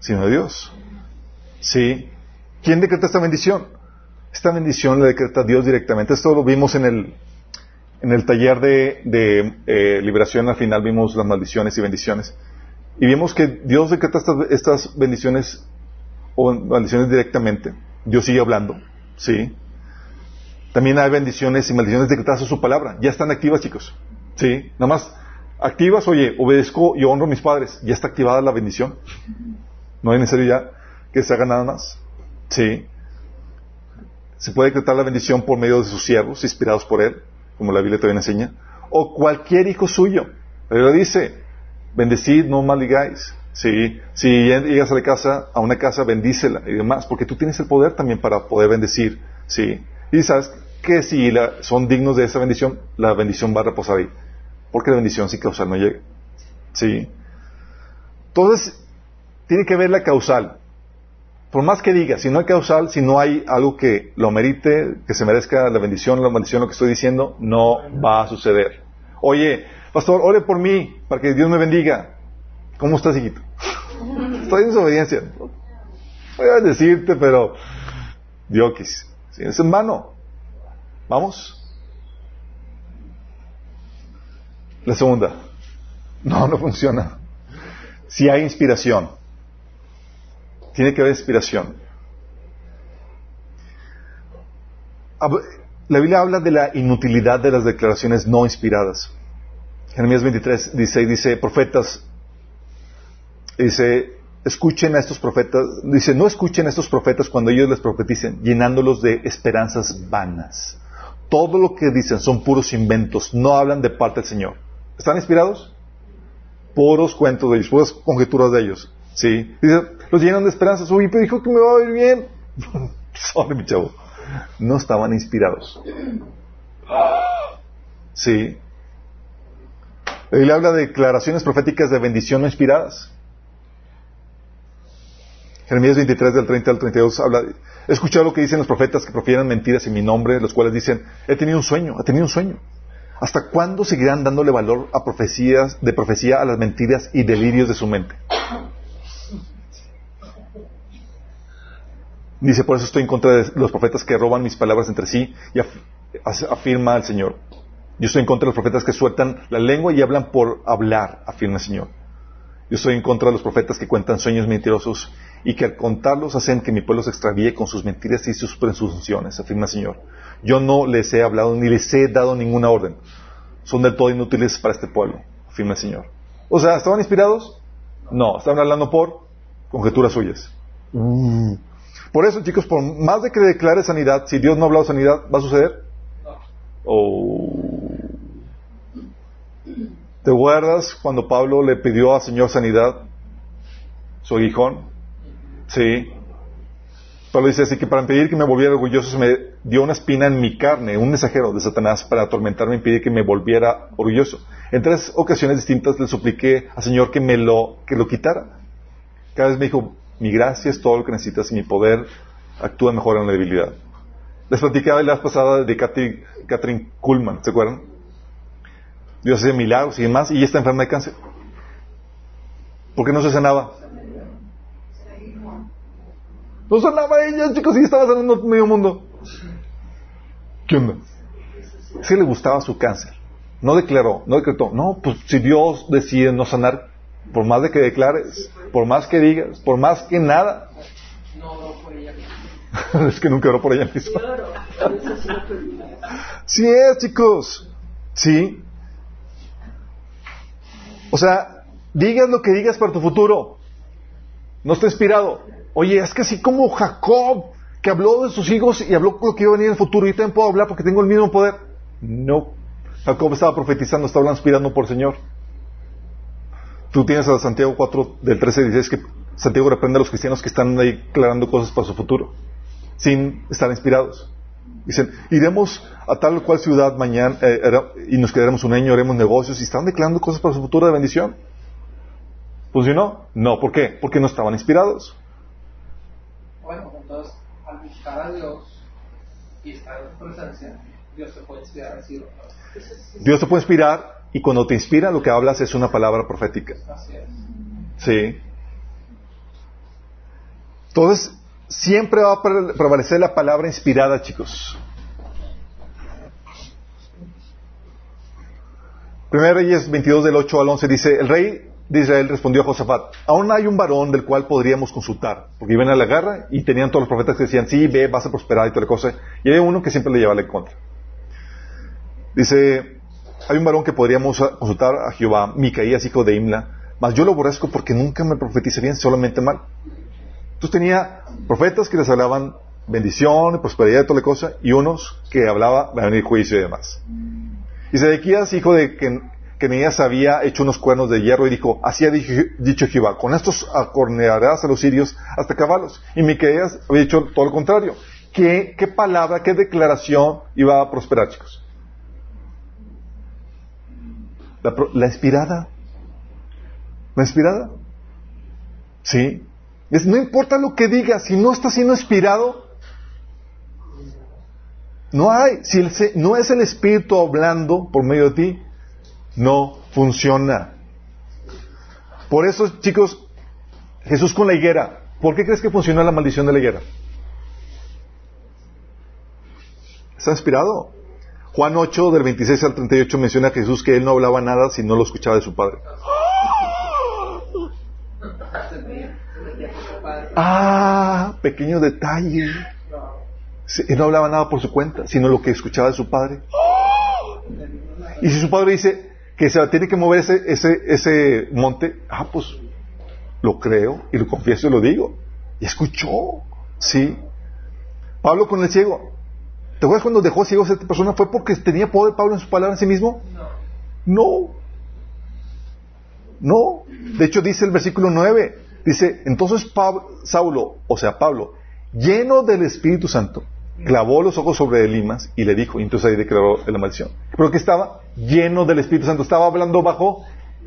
sino de Dios. ¿Sí? ¿Quién decreta esta bendición? Esta bendición la decreta Dios directamente. Esto lo vimos en el, en el taller de, eh, liberación. Al final vimos las maldiciones y bendiciones. Y vimos que Dios decreta estas, bendiciones o maldiciones directamente. Dios sigue hablando. ¿Sí? También hay bendiciones y maldiciones decretadas a su palabra. Ya están activas, chicos. ¿Sí? Nada más activas, oye, obedezco y honro a mis padres. Ya está activada la bendición. No hay necesario ya que se haga nada más. Sí. Se puede decretar la bendición por medio de sus siervos, inspirados por él, como la Biblia también enseña. O cualquier hijo suyo. Biblia dice, bendecid, no maldigáis. Sí. Si llegas a la casa, a una casa, bendícela y demás, porque tú tienes el poder también para poder bendecir. Sí. Y sabes que si son dignos de esa bendición, la bendición va a reposar ahí. Porque la bendición sin causal no llega. Sí. Entonces, tiene que ver la causal por más que diga, si no hay causal, si no hay algo que lo merite, que se merezca la bendición, la maldición, lo que estoy diciendo, no va a suceder. Oye, pastor, ore por mí, para que Dios me bendiga. ¿Cómo estás, hijito? Estoy en desobediencia. Voy a decirte, pero Dios, si es en vano. ¿Vamos? La segunda. No, no funciona. Si hay inspiración. Tiene que haber inspiración. La Biblia habla de la inutilidad de las declaraciones no inspiradas. Jeremías 23, 16 dice, profetas, dice, escuchen a estos profetas, dice, no escuchen a estos profetas cuando ellos les profeticen, llenándolos de esperanzas vanas. Todo lo que dicen son puros inventos, no hablan de parte del Señor. ¿Están inspirados? Puros cuentos de ellos, puras conjeturas de ellos. ¿Sí? Dice, los llenan de esperanzas. Uy, pero dijo que me va a ir bien. Sorry, mi chavo. No estaban inspirados. Sí. Él habla de declaraciones proféticas de bendición no inspiradas. Jeremías 23 del 30 al 32 habla, he escuchado lo que dicen los profetas que profieran mentiras en mi nombre, los cuales dicen, he tenido un sueño, he tenido un sueño. ¿Hasta cuándo seguirán dándole valor a profecías, de profecía a las mentiras y delirios de su mente? Dice, por eso estoy en contra de los profetas que roban mis palabras entre sí y afirma el Señor. Yo estoy en contra de los profetas que sueltan la lengua y hablan por hablar, afirma el Señor. Yo estoy en contra de los profetas que cuentan sueños mentirosos y que al contarlos hacen que mi pueblo se extravíe con sus mentiras y sus presunciones, afirma el Señor. Yo no les he hablado ni les he dado ninguna orden. Son del todo inútiles para este pueblo, afirma el Señor. O sea, ¿estaban inspirados? No, estaban hablando por conjeturas suyas. Mm. Por eso, chicos, por más de que declare sanidad, si Dios no ha hablado sanidad, ¿va a suceder? Oh. ¿Te acuerdas cuando Pablo le pidió al Señor sanidad? Su aguijón. Sí. Pablo dice así que para impedir que me volviera orgulloso se me dio una espina en mi carne, un mensajero de Satanás para atormentarme y impedir que me volviera orgulloso. En tres ocasiones distintas le supliqué al Señor que me lo, que lo quitara. Cada vez me dijo, mi gracia es todo lo que necesitas y mi poder actúa mejor en la debilidad. Les platicaba la vez pasada de Catherine Kuhlman, ¿se acuerdan? Dios hace milagros y demás, y ella está enferma de cáncer. ¿Por qué no se sanaba? No sanaba ella, chicos, y estaba sanando medio mundo. ¿Qué onda? Sí le gustaba su cáncer. No declaró, no decretó. No, pues si Dios decide no sanar, por más de que declares, por más que digas, por más que nada. No oró por ella misma. es que nunca oró por ella misma. sí es, chicos. Sí. O sea, digas lo que digas para tu futuro. No está inspirado. Oye, es que así como Jacob, que habló de sus hijos y habló lo que iba a venir en el futuro, y yo también puedo hablar porque tengo el mismo poder. No. Jacob estaba profetizando, estaba inspirando por el Señor. Tú tienes a Santiago 4 del 13 y dices que Santiago reprende a los cristianos que están ahí declarando cosas para su futuro, sin estar inspirados. Dicen, iremos a tal cual ciudad mañana eh, y nos quedaremos un año, haremos negocios y están declarando cosas para su futuro de bendición. ¿Funcionó? No, ¿por qué? Porque no estaban inspirados. Bueno, entonces, al buscar a Dios y estar en presencia, Dios te puede inspirar. Dios te puede inspirar y cuando te inspira lo que hablas es una palabra profética. Sí. Entonces, siempre va a prevalecer la palabra inspirada, chicos. Primero Reyes 22 del 8 al 11 dice, el rey de Israel respondió a Josafat, aún hay un varón del cual podríamos consultar, porque iban a la guerra y tenían todos los profetas que decían, sí, ve, vas a prosperar y toda la cosa, y hay uno que siempre le llevaba la contra. Dice, hay un varón que podríamos consultar a Jehová, Micaías, hijo de Imla, mas yo lo aborrezco porque nunca me profetiza bien, solamente mal. Entonces tenía profetas que les hablaban bendición, prosperidad y toda la cosa, y unos que hablaba va a venir juicio y demás. Y Sedequías, hijo de Kenías, había hecho unos cuernos de hierro y dijo, así ha dicho Jehová, con estos acornearás a los sirios hasta acabarlos. Y Micaías había dicho todo lo contrario. ¿Qué, qué palabra, qué declaración iba a prosperar, chicos? La, inspirada. ¿La inspirada? Sí. Es, no importa lo que digas, si no está siendo inspirado, no hay. Si no es el Espíritu hablando por medio de ti, no funciona. Por eso, chicos, Jesús con la higuera. ¿Por qué crees que funcionó la maldición de la higuera? ¿Está inspirado? Juan 8, del 26 al 38, menciona a Jesús que él no hablaba nada si no lo escuchaba de su padre. Ah, pequeño detalle. Él no hablaba nada por su cuenta, sino lo que escuchaba de su padre. Y si su padre dice que se tiene que mover ese, ese, ese monte, ah, pues lo creo y lo confieso y lo digo. Y escuchó, sí. Pablo con el ciego, ¿Te acuerdas cuando dejó ciegos a esta persona? ¿Fue porque tenía poder Pablo en su palabra en sí mismo? No. No. De hecho, dice el versículo 9. Dice, entonces Pablo, Saulo, o sea, Pablo, lleno del Espíritu Santo, clavó los ojos sobre Elimas y le dijo, y entonces ahí declaró la maldición. Pero que estaba lleno del Espíritu Santo, estaba hablando bajo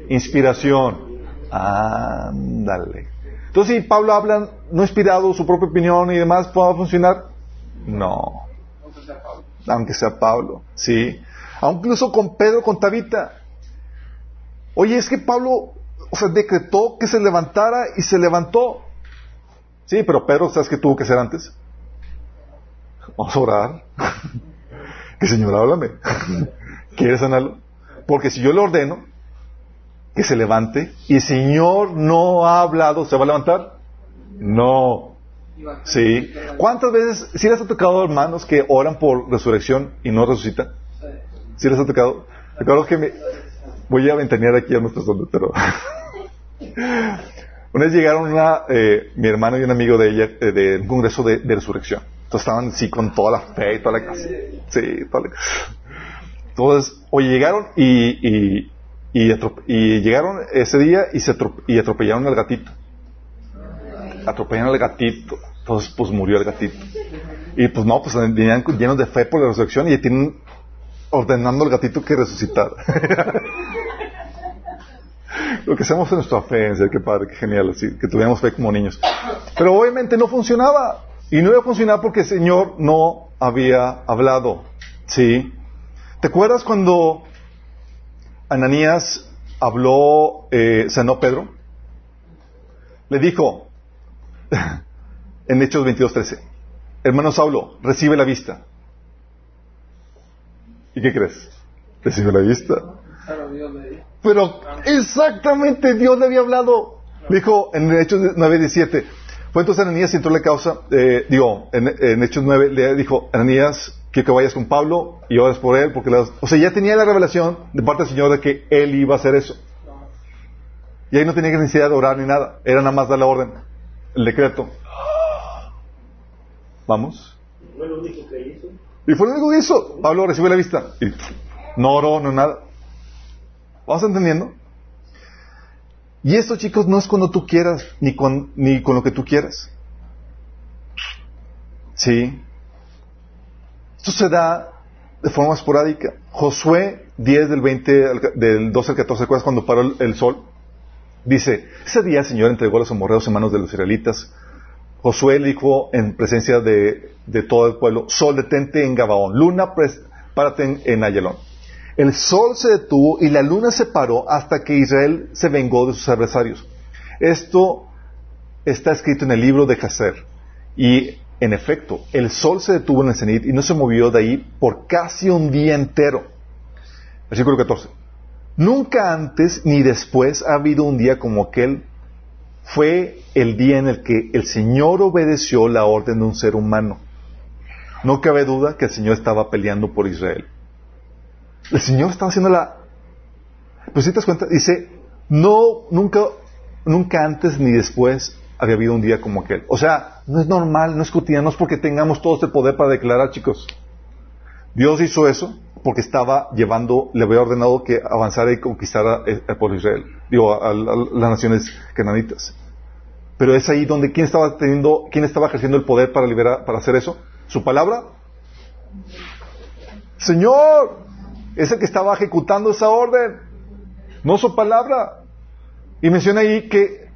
inspiración. Ándale. Entonces, si Pablo habla no inspirado, su propia opinión y demás, ¿puede funcionar? No aunque sea Pablo, ¿sí? Aunque incluso con Pedro, con Tabita. Oye, es que Pablo, o sea, decretó que se levantara y se levantó. Sí, pero Pedro, ¿sabes qué tuvo que hacer antes? Vamos a orar. que Señor, háblame. ¿Quieres sanarlo? Porque si yo le ordeno, que se levante y el Señor no ha hablado, ¿se va a levantar? No. Sí. ¿Cuántas veces, si les ha tocado hermanos que oran por resurrección y no resucitan? ¿Sí les ha tocado? Recuerdo que me, voy a ventanear aquí a nuestros hombres, pero... una vez llegaron una, eh, mi hermano y un amigo de ella, eh, de un congreso de, resurrección. Entonces estaban así con toda la fe y toda la casa. Sí, toda la Entonces, oye, llegaron y, y, y, llegaron ese día y se y atropellaron al gatito. Atropellaron al gatito. Entonces, pues murió el gatito. Y pues no, pues venían llenos de fe por la resurrección y tienen ordenando al gatito que resucitara. Lo que hacemos en nuestra fe, en qué padre, qué genial, que tuviéramos fe como niños. Pero obviamente no funcionaba. Y no iba a funcionar porque el Señor no había hablado. ¿Sí? ¿Te acuerdas cuando Ananías habló, eh, sanó Pedro? Le dijo, en Hechos 22.13, hermano Saulo, recibe la vista. ¿Y qué crees? Recibe la vista. Pero exactamente Dios le había hablado. Dijo en Hechos 9.17, fue entonces Ananías y entró la causa, eh, digo, en, Hechos 9 le dijo, Ananías, quiero que vayas con Pablo y ores por él, porque o sea, ya tenía la revelación de parte del Señor de que él iba a hacer eso. Y ahí no tenía necesidad de orar ni nada, era nada más dar la orden, el decreto. ¿Vamos? Fue lo único que hizo. Y fue lo único que hizo. Pablo recibió la vista. Y no oró, no nada. ¿Vamos entendiendo? Y esto, chicos, no es cuando tú quieras, ni con, ni con lo que tú quieras. Sí. Esto se da de forma esporádica. Josué 10 del 20, del 12 al 14, ¿recuerdas cuando paró el, sol? Dice, ese día el Señor entregó a los amorreos en manos de los israelitas. Josué dijo en presencia de, todo el pueblo, sol detente en Gabaón, luna párate en Ayalón. El sol se detuvo y la luna se paró hasta que Israel se vengó de sus adversarios. Esto está escrito en el libro de Jacer. Y, en efecto, el sol se detuvo en el cenit y no se movió de ahí por casi un día entero. Versículo 14. Nunca antes ni después ha habido un día como aquel. Fue el día en el que el Señor obedeció la orden de un ser humano. No cabe duda que el Señor estaba peleando por Israel. El Señor estaba haciendo la... Pues si te das cuenta, dice, no, nunca, nunca antes ni después había habido un día como aquel. O sea, no es normal, no es cotidiano, no es porque tengamos todo este poder para declarar, chicos. Dios hizo eso porque estaba llevando, le había ordenado que avanzara y conquistara el pueblo Israel, digo, a, las naciones cananitas. Pero es ahí donde quién estaba teniendo, quién estaba ejerciendo el poder para liberar, para hacer eso. Su palabra. Señor, es el que estaba ejecutando esa orden, no su palabra. Y menciona ahí que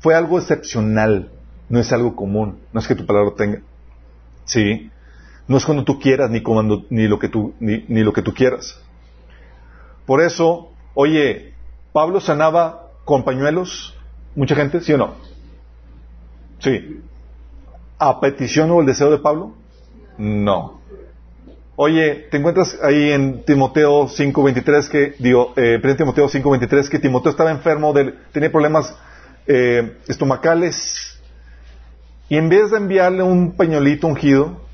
fue algo excepcional, no es algo común, no es que tu palabra tenga. Sí, no es cuando tú quieras ni cuando ni lo que tú ni, lo que tú quieras. Por eso, oye, Pablo sanaba con pañuelos, mucha gente, ¿sí o no? Sí. ¿A petición o el deseo de Pablo? No. Oye, te encuentras ahí en Timoteo 5.23 que, digo, eh, Timoteo 5.23 que Timoteo estaba enfermo, de, tenía problemas eh, estomacales y en vez de enviarle un pañuelito ungido,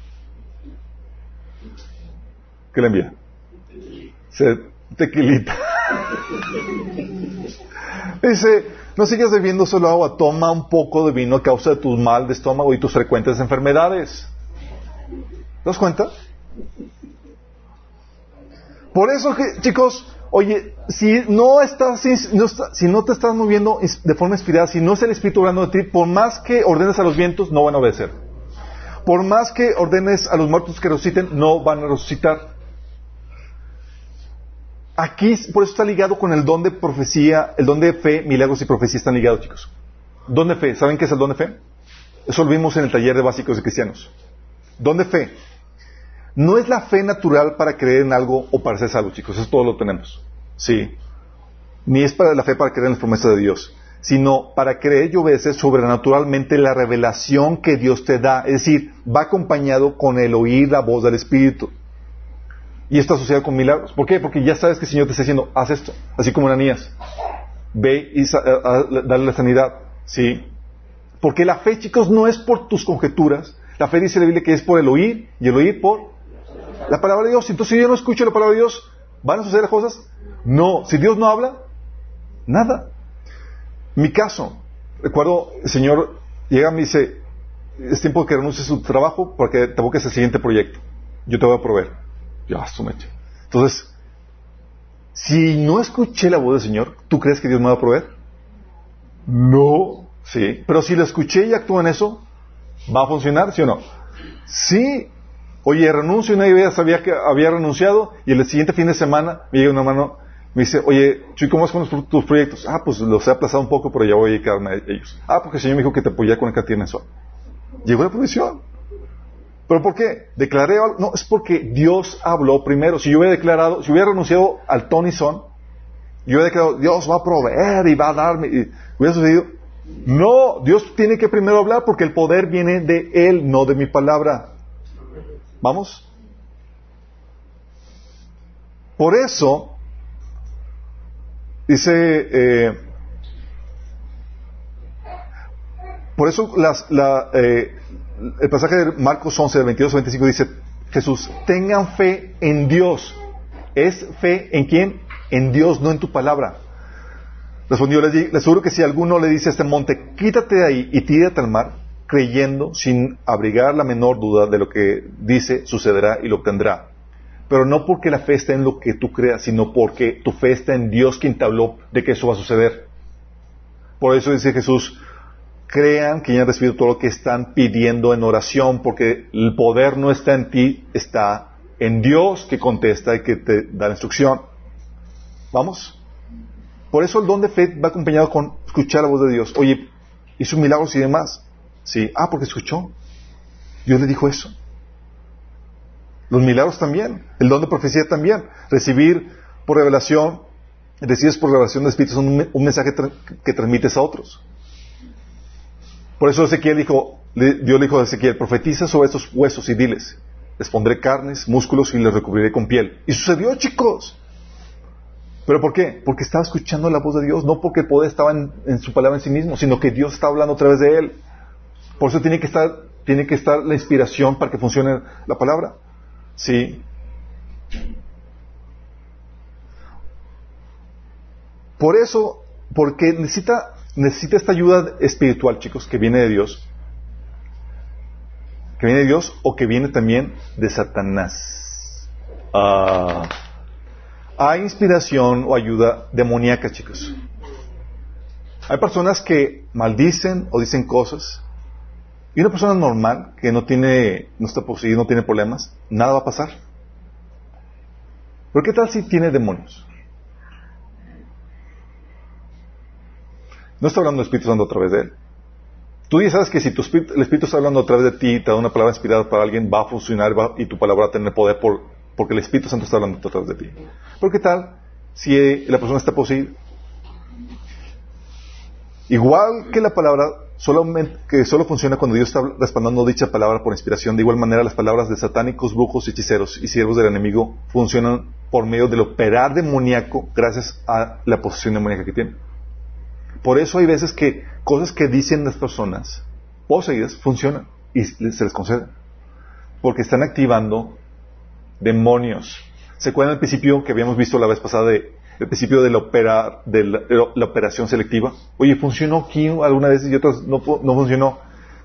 ¿qué le envía? Tequilita. Dice, no sigas bebiendo solo agua, toma un poco de vino a causa de tu mal de estómago y tus frecuentes enfermedades. ¿Te das cuenta? Por eso, que, chicos, oye, si no estás, si no, te estás moviendo de forma inspirada, si no es el Espíritu hablando de ti, por más que ordenes a los vientos, no van a obedecer. Por más que ordenes a los muertos que resuciten, no van a resucitar. Aquí, por eso está ligado con el don de profecía, el don de fe, milagros y profecía están ligados, chicos. Don de fe, ¿saben qué es el don de fe? Eso lo vimos en el taller de básicos de cristianos. Don de fe no es la fe natural para creer en algo o para hacer algo, chicos. Eso todo lo tenemos. Sí. Ni es para la fe para creer en las promesas de Dios, sino para creer y obedecer sobrenaturalmente la revelación que Dios te da. Es decir, va acompañado con el oír la voz del Espíritu. Y esto asociado con milagros. ¿Por qué? Porque ya sabes que el Señor te está diciendo, haz esto. Así como Ananías. ve y dale la sanidad. ¿Sí? Porque la fe, chicos, no es por tus conjeturas. La fe dice la Biblia que es por el oír y el oír por la palabra de Dios. Entonces, si yo no escucho la palabra de Dios, ¿van a suceder cosas? No. Si Dios no habla, nada. Mi caso, recuerdo, el Señor llega y me dice, es tiempo que renuncies a su trabajo porque te busques el siguiente proyecto. Yo te voy a proveer. Ya, meche. Entonces, si no escuché la voz del Señor, ¿tú crees que Dios me va a proveer? No, sí. Pero si lo escuché y actúo en eso, ¿va a funcionar, sí o no? Sí. Oye, renuncio y nadie sabía que había renunciado y el siguiente fin de semana me llega una mano, me dice, oye, Chuy, ¿cómo vas con tus proyectos? Ah, pues los he aplazado un poco, pero ya voy a dedicarme a ellos. Ah, porque el Señor me dijo que te apoyara con el cantidad mensual. Llegó la provisión. ¿Pero por qué? ¿Declaré algo? No, es porque Dios habló primero. Si yo hubiera declarado, si hubiera renunciado al Tony Son, yo hubiera declarado, Dios va a proveer y va a darme, y hubiera sucedido. No, Dios tiene que primero hablar porque el poder viene de Él, no de mi palabra. ¿Vamos? Por eso, dice, eh, por eso las, la, eh, el pasaje de Marcos 11, del 22 al 25 dice, Jesús, tengan fe en Dios. ¿Es fe en quién? En Dios, no en tu palabra. Respondió, les, aseguro que si alguno le dice a este monte, quítate de ahí y tírate al mar, creyendo, sin abrigar la menor duda de lo que dice, sucederá y lo obtendrá. Pero no porque la fe esté en lo que tú creas, sino porque tu fe está en Dios quien te habló de que eso va a suceder. Por eso dice Jesús, crean que ya han recibido todo lo que están pidiendo en oración, porque el poder no está en ti, está en Dios que contesta y que te da la instrucción. ¿Vamos? Por eso el don de fe va acompañado con escuchar la voz de Dios. Oye, hizo milagros y demás. Sí, ah, porque escuchó. Dios le dijo eso. Los milagros también, el don de profecía también. Recibir por revelación, recibes por revelación de Espíritu, un, un mensaje que transmites a otros. Por eso Ezequiel dijo, Dios le dijo a Ezequiel, profetiza sobre estos huesos y diles, les pondré carnes, músculos y les recubriré con piel. Y sucedió, chicos. ¿Pero por qué? Porque estaba escuchando la voz de Dios, no porque el poder estaba en, su palabra en sí mismo, sino que Dios está hablando a través de él. Por eso tiene que estar, tiene que estar la inspiración para que funcione la palabra. Sí. Por eso, porque necesita necesita esta ayuda espiritual, chicos, que viene de Dios. Que viene de Dios o que viene también de Satanás. Ah, hay inspiración o ayuda demoníaca, chicos. Hay personas que maldicen o dicen cosas. Y una persona normal que no tiene, no está poseída, no tiene problemas, nada va a pasar. Pero ¿qué tal si tiene demonios? No está hablando el Espíritu Santo a través de él. Tú ya sabes que si tu espíritu, el Espíritu está hablando a través de ti, te da una palabra inspirada para alguien, va a funcionar y tu palabra va a tener poder por, porque el Espíritu Santo está hablando a través de ti. Pero ¿qué tal si eh, la persona está poseída? Igual que la palabra, que solo funciona cuando Dios está respaldando dicha palabra por inspiración, de igual manera las palabras de satánicos, brujos, hechiceros y siervos del enemigo funcionan por medio del operar demoníaco gracias a la posesión demoníaca que tienen. Por eso hay veces que cosas que dicen las personas poseídas funcionan y se les concede. Porque están activando demonios. ¿Se acuerdan el principio que habíamos visto la vez pasada de el principio de la, operar, de la, operación selectiva? Oye, ¿funcionó aquí alguna vez y otras no, no funcionó?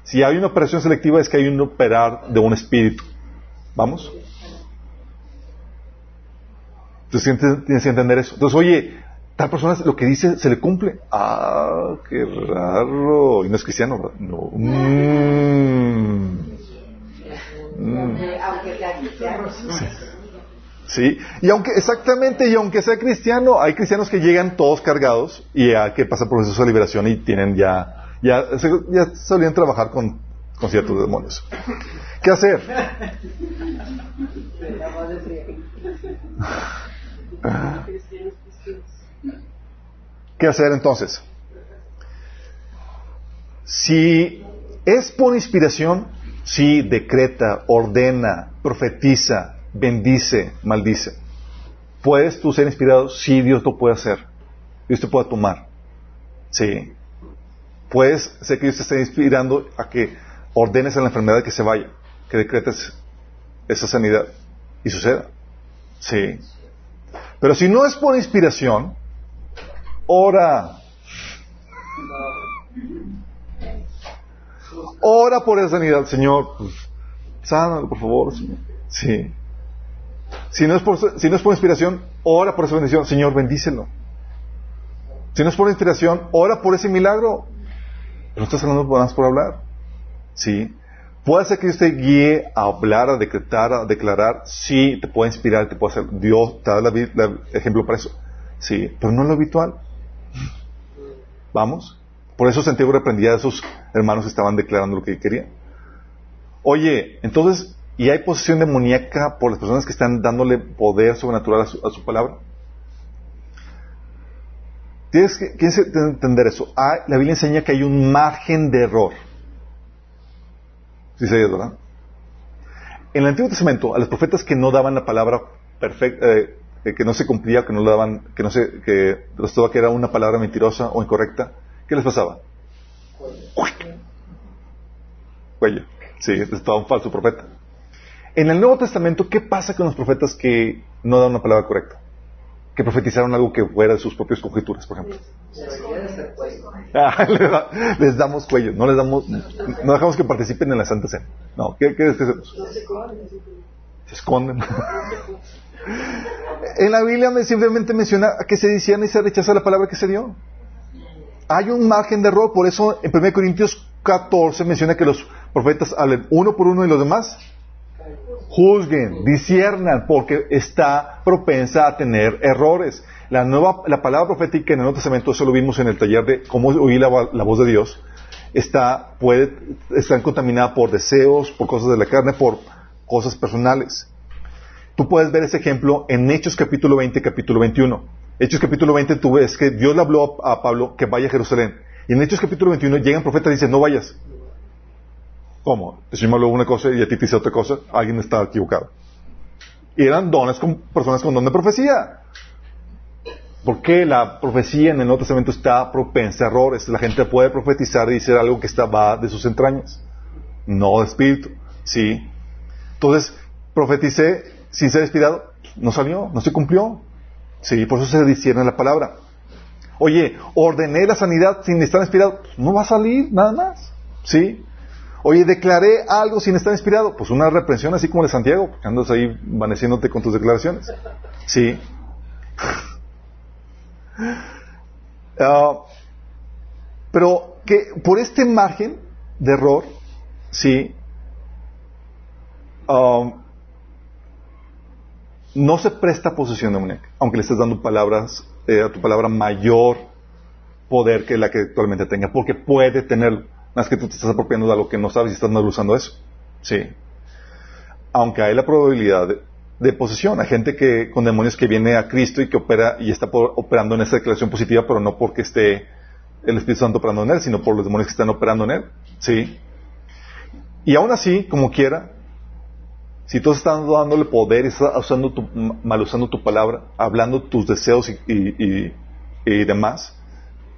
Si hay una operación selectiva es que hay un operar de un espíritu. ¿Vamos? Entonces tienes que entender eso. Entonces, oye, tal persona lo que dice se le cumple. Ah, qué raro. Y no es cristiano, no. Mm. Mm. Sí. y aunque, exactamente, y aunque sea cristiano, hay cristianos que llegan todos cargados y hay que pasar por el proceso de liberación y tienen ya, ya, ya solían trabajar con, con ciertos demonios. ¿Qué hacer? ¿Qué hacer entonces? Si es por inspiración, sí, decreta, ordena, profetiza, bendice, maldice. ¿Puedes tú ser inspirado? Sí, Dios lo puede hacer. Dios te puede tomar. Sí. Puedes ser que Dios te esté inspirando a que ordenes a la enfermedad que se vaya, que decretes esa sanidad y suceda. Sí. Pero si no es por inspiración, ora. Ora por esa sanidad, Señor. Pues, sánalo, por favor, Señor. Sí. Si no, es por, si no es por inspiración, ora por esa bendición. Señor, bendícelo. Si no es por inspiración, ora por ese milagro. Pero estás hablando más por hablar. Sí. Puede ser que Dios te guíe a hablar, a decretar, a declarar. Sí, te puede inspirar, te puede hacer. Dios te da el ejemplo para eso. Sí, pero no es lo habitual. Vamos. Por eso Santiago reprendía a esos hermanos que estaban declarando lo que querían. Oye, entonces, ¿y hay posesión demoníaca por las personas que están dándole poder sobrenatural a su, palabra? Tienes que, entender eso. La Biblia enseña que hay un margen de error. Sí, ¿verdad? En el Antiguo Testamento, a los profetas que no daban la palabra perfecta, eh, que no se cumplía, que no le daban, que no se, que que era una palabra mentirosa o incorrecta, ¿qué les pasaba? Cuello. Sí, estaba un falso profeta. En el Nuevo Testamento, ¿qué pasa con los profetas que no dan una palabra correcta? Que profetizaron algo que fuera de sus propias conjeturas, por ejemplo. Ah, les, damos cuello, no les damos, no dejamos que participen en la Santa Cena. No, ¿qué, qué, qué hacemos? Se esconden. en la Biblia simplemente menciona que se decían y se rechaza la palabra que se dio. Hay un margen de error, por eso en 1 Corintios 14 menciona que los profetas hablen uno por uno y los demás juzguen, disiernan, porque está propensa a tener errores. La nueva, la palabra profética en el Nuevo Testamento, eso lo vimos en el taller de cómo oír la, voz de Dios, está, puede, está contaminada por deseos, por cosas de la carne, por cosas personales. Tú puedes ver ese ejemplo en Hechos capítulo 20, capítulo 21. Hechos capítulo 20 tú ves que Dios le habló a Pablo que vaya a Jerusalén. Y en Hechos capítulo 21 llegan profetas y dicen, no vayas. ¿Cómo? El Señor me una cosa y a ti te dice otra cosa. Alguien está equivocado. Y eran dones con personas con don de profecía. Porque la profecía en el Nuevo Testamento está propensa a errores. La gente puede profetizar y decir algo que está, va de sus entrañas. No de espíritu. ¿Sí? Entonces, profeticé sin ser inspirado. No salió, no se cumplió. Sí, por eso se discierne la palabra. Oye, ordené la sanidad sin estar inspirado. No va a salir, nada más. ¿Sí? Oye, declaré algo sin estar inspirado. Pues una reprensión así como de Santiago, porque andas ahí vaneciéndote con tus declaraciones. Sí. Ah, pero que por este margen de error, sí, ah, no se presta posesión demoníaca, aunque le estés dando palabras, eh, a tu palabra mayor poder que la que actualmente tenga, porque puede tenerlo. Más que tú te estás apropiando de algo que no sabes y estás mal usando eso. Sí. Aunque hay la probabilidad de, posesión. Hay gente que, con demonios que viene a Cristo y que opera y está operando en esa declaración positiva, pero no porque esté el Espíritu Santo operando en él, sino por los demonios que están operando en él. Sí. Y aún así, como quiera, si tú estás dándole poder estás usando mal usando tu palabra, hablando tus deseos y, demás,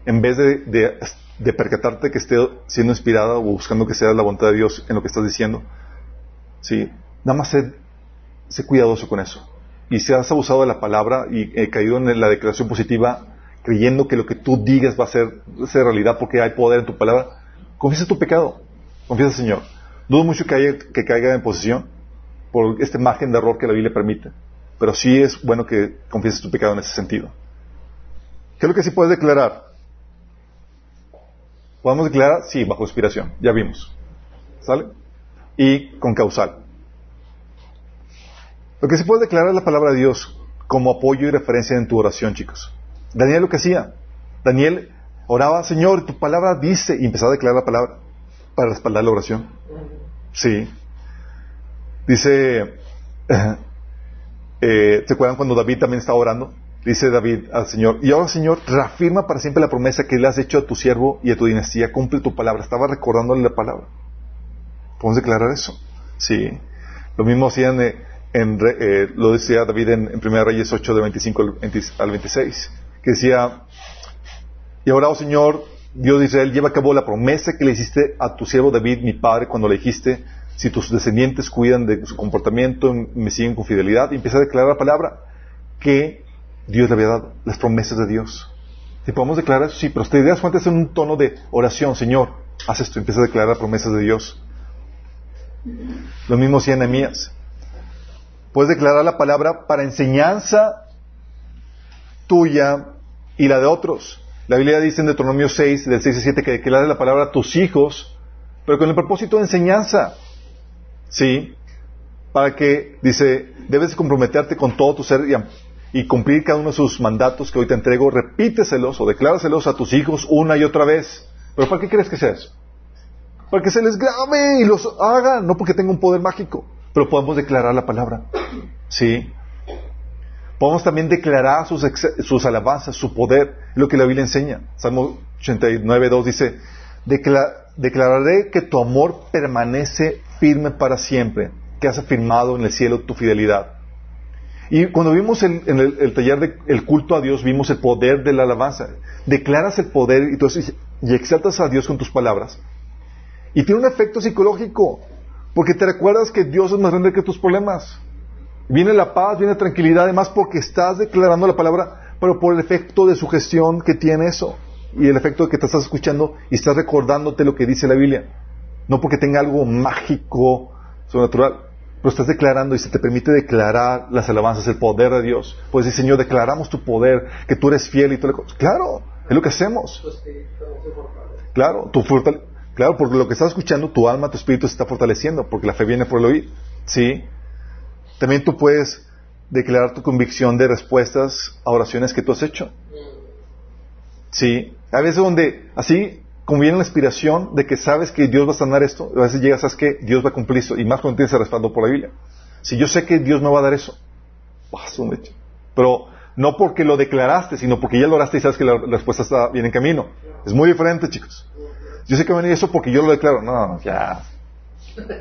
en vez de de percatarte que esté siendo inspirada o buscando que sea la voluntad de Dios en lo que estás diciendo. Sí, nada más sé, cuidadoso con eso. Y si has abusado de la palabra y he caído en la declaración positiva, creyendo que lo que tú digas va a ser, realidad porque hay poder en tu palabra, confiesa tu pecado. Confiesa, Señor. Dudo mucho que, que caiga en posición por este margen de error que la Biblia permite. Pero sí es bueno que confieses tu pecado en ese sentido. ¿Qué es lo que sí puedes declarar? ¿Podemos declarar? Sí, bajo inspiración. Ya vimos. ¿Sale? Y con causal. Lo que se puede declarar es la palabra de Dios como apoyo y referencia en tu oración, chicos. Daniel lo que hacía. Daniel oraba, Señor, tu palabra dice, y empezaba a declarar la palabra para respaldar la oración. Sí. Dice, eh, ¿se acuerdan cuando David también estaba orando? Dice David al Señor, y ahora Señor, reafirma para siempre la promesa que le has hecho a tu siervo y a tu dinastía, cumple tu palabra. Estaba recordándole la palabra. ¿Podemos declarar eso? Sí. Lo mismo hacían, eh, en, eh, lo decía David en, en 1 Reyes 8, de 25 al 26, que decía, Y ahora, oh Señor, Dios de Israel, lleva a cabo la promesa que le hiciste a tu siervo David, mi padre, cuando le dijiste, si tus descendientes cuidan de su comportamiento, me siguen con fidelidad, y empieza a declarar la palabra que Dios le había dado, las promesas de Dios. Si podemos declarar eso, sí, pero te das cuenta es en un tono de oración, Señor, haz esto, empieza a declarar promesas de Dios. Lo mismo hacía Nehemías. Puedes declarar la palabra para enseñanza tuya y la de otros. La Biblia dice en Deuteronomio 6, del 6 y 7, que declares la palabra a tus hijos, pero con el propósito de enseñanza. ¿Sí? Para que, dice, debes comprometerte con todo tu ser y, cumplir cada uno de sus mandatos que hoy te entrego, repíteselos o decláraselos a tus hijos una y otra vez. ¿Pero para qué crees que sea eso? Para que se les grabe y los hagan, no porque tenga un poder mágico, pero podemos declarar la palabra. ¿Sí? Podemos también declarar sus, sus alabanzas, su poder, lo que la Biblia enseña. Salmo 89, 2 dice, declararé que tu amor permanece firme para siempre, que has afirmado en el cielo tu fidelidad. Y cuando vimos en el, taller del culto a Dios, vimos el poder de la alabanza. Declaras el poder y, y exaltas a Dios con tus palabras. Y tiene un efecto psicológico, porque te recuerdas que Dios es más grande que tus problemas. Viene la paz, viene la tranquilidad, además porque estás declarando la palabra, pero por el efecto de sugestión que tiene eso. Y el efecto de que te estás escuchando y estás recordándote lo que dice la Biblia. No porque tenga algo mágico, sobrenatural, pero estás declarando y se te permite declarar las alabanzas, el poder de Dios. Pues decir, Señor, declaramos tu poder, que tú eres fiel y todo lo Claro, es lo que hacemos. Claro, tu claro, porque lo que estás escuchando, tu alma, tu espíritu se está fortaleciendo, porque la fe viene por el oír. Sí. También tú puedes declarar tu convicción de respuestas a oraciones que tú has hecho. Sí. A veces donde, así como viene la inspiración de que sabes que Dios va a sanar esto, a veces llegas, sabes que Dios va a cumplir eso, y más cuando tienes respaldo por la Biblia. Si yo sé que Dios me va a dar eso. Pero no porque lo declaraste, sino porque ya lo oraste y sabes que la, respuesta está bien en camino. Es muy diferente, chicos. Yo sé que va a venir eso porque yo lo declaro. No, ya.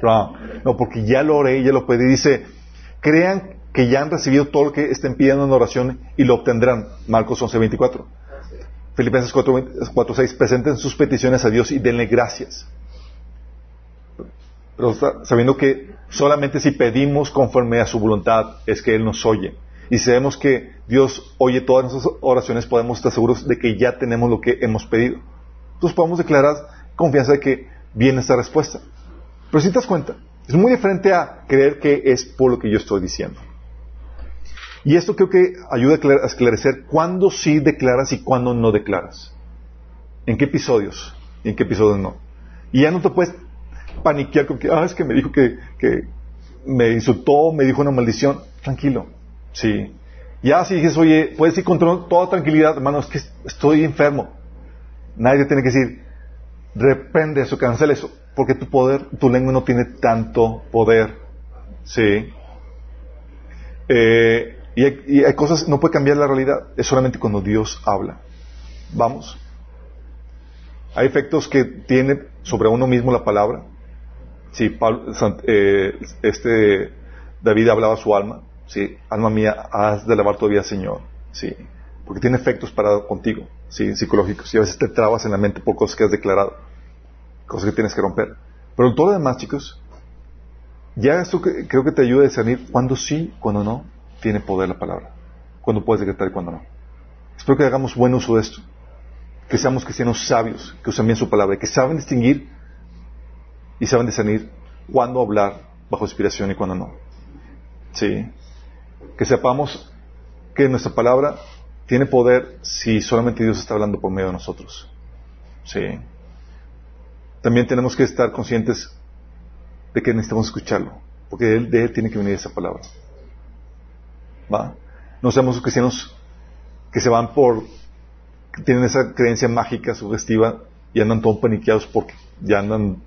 No, no, porque ya lo oré, ya lo pedí. Dice, crean que ya han recibido todo lo que estén pidiendo en oración y lo obtendrán. Marcos 11, 24. Filipenses 4, 6. Presenten sus peticiones a Dios y denle gracias. Sabiendo que solamente si pedimos conforme a su voluntad es que Él nos oye. Y sabemos que Dios oye todas nuestras oraciones, podemos estar seguros de que ya tenemos lo que hemos pedido. Entonces podemos declarar confianza de que viene esta respuesta. Pero si te das cuenta, es muy diferente a creer que es por lo que yo estoy diciendo. Y esto creo que ayuda a esclarecer cuándo sí declaras y cuándo no declaras. ¿En qué episodios? Y en qué episodios no. Y ya no te puedes paniquear con que, ah, es que me dijo que, que me insultó, me dijo una maldición. Tranquilo. Sí. Ya si dices, oye, puedes ir con toda tranquilidad, hermano, es que estoy enfermo. Nadie tiene que decir, reprende eso, cancela eso porque tu poder, tu lengua no tiene tanto poder. Sí. Eh, y, hay, y, hay, cosas, no puede cambiar la realidad, es solamente cuando Dios habla. Vamos. Hay efectos que tiene sobre uno mismo la palabra. Pablo, eh, este David hablaba a su alma. Sí, alma mía, has de alabar todavía, Señor. Sí, porque tiene efectos para contigo, sí, psicológicos. Y a veces te trabas en la mente por cosas que has declarado cosas que tienes que romper. Pero todo lo demás, chicos, ya esto creo que te ayuda a discernir cuándo sí, cuándo no tiene poder la palabra. Cuándo puedes decretar y cuándo no. Espero que hagamos buen uso de esto. Que seamos cristianos sabios, que usen bien su palabra, que saben distinguir y saben discernir cuándo hablar bajo inspiración y cuándo no. Sí. Que sepamos que nuestra palabra tiene poder si solamente Dios está hablando por medio de nosotros. Sí también tenemos que estar conscientes de que necesitamos escucharlo, porque él, de él tiene que venir esa palabra. No seamos cristianos que se van por, que tienen esa creencia mágica, sugestiva, y andan todos paniqueados porque ya andan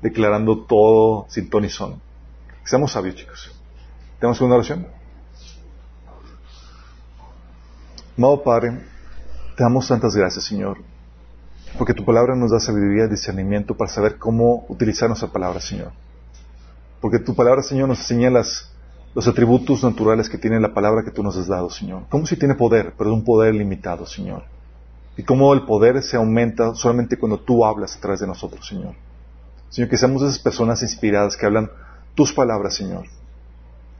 declarando todo sin ton y son. Seamos sabios, chicos. ¿Tenemos una oración? Amado Padre, te damos tantas gracias, Señor, porque tu palabra nos da sabiduría y discernimiento para saber cómo utilizar nuestra palabra, Señor. Porque tu palabra, Señor, nos enseña los atributos naturales que tiene la palabra que tú nos has dado, Señor. Como si tiene poder, pero es un poder limitado, Señor. Y cómo el poder se aumenta solamente cuando tú hablas a través de nosotros, Señor. Señor, que seamos esas personas inspiradas que hablan tus palabras, Señor.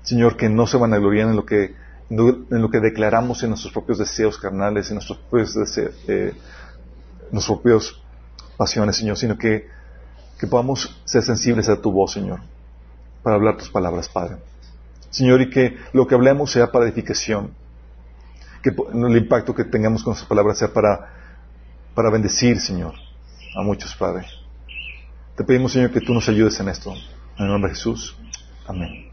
Señor, que no se van a gloriar en lo que, en lo que declaramos en nuestros propios deseos carnales, en nuestros propios deseos, eh, pasiones, Señor, sino que, que podamos ser sensibles a tu voz, Señor, para hablar tus palabras, Padre. Señor, y que lo que hablemos sea para edificación, que el impacto que tengamos con nuestras palabras sea para, para bendecir, Señor, a muchos, Padre. Te pedimos, Señor, que tú nos ayudes en esto. En el nombre de Jesús. Amén.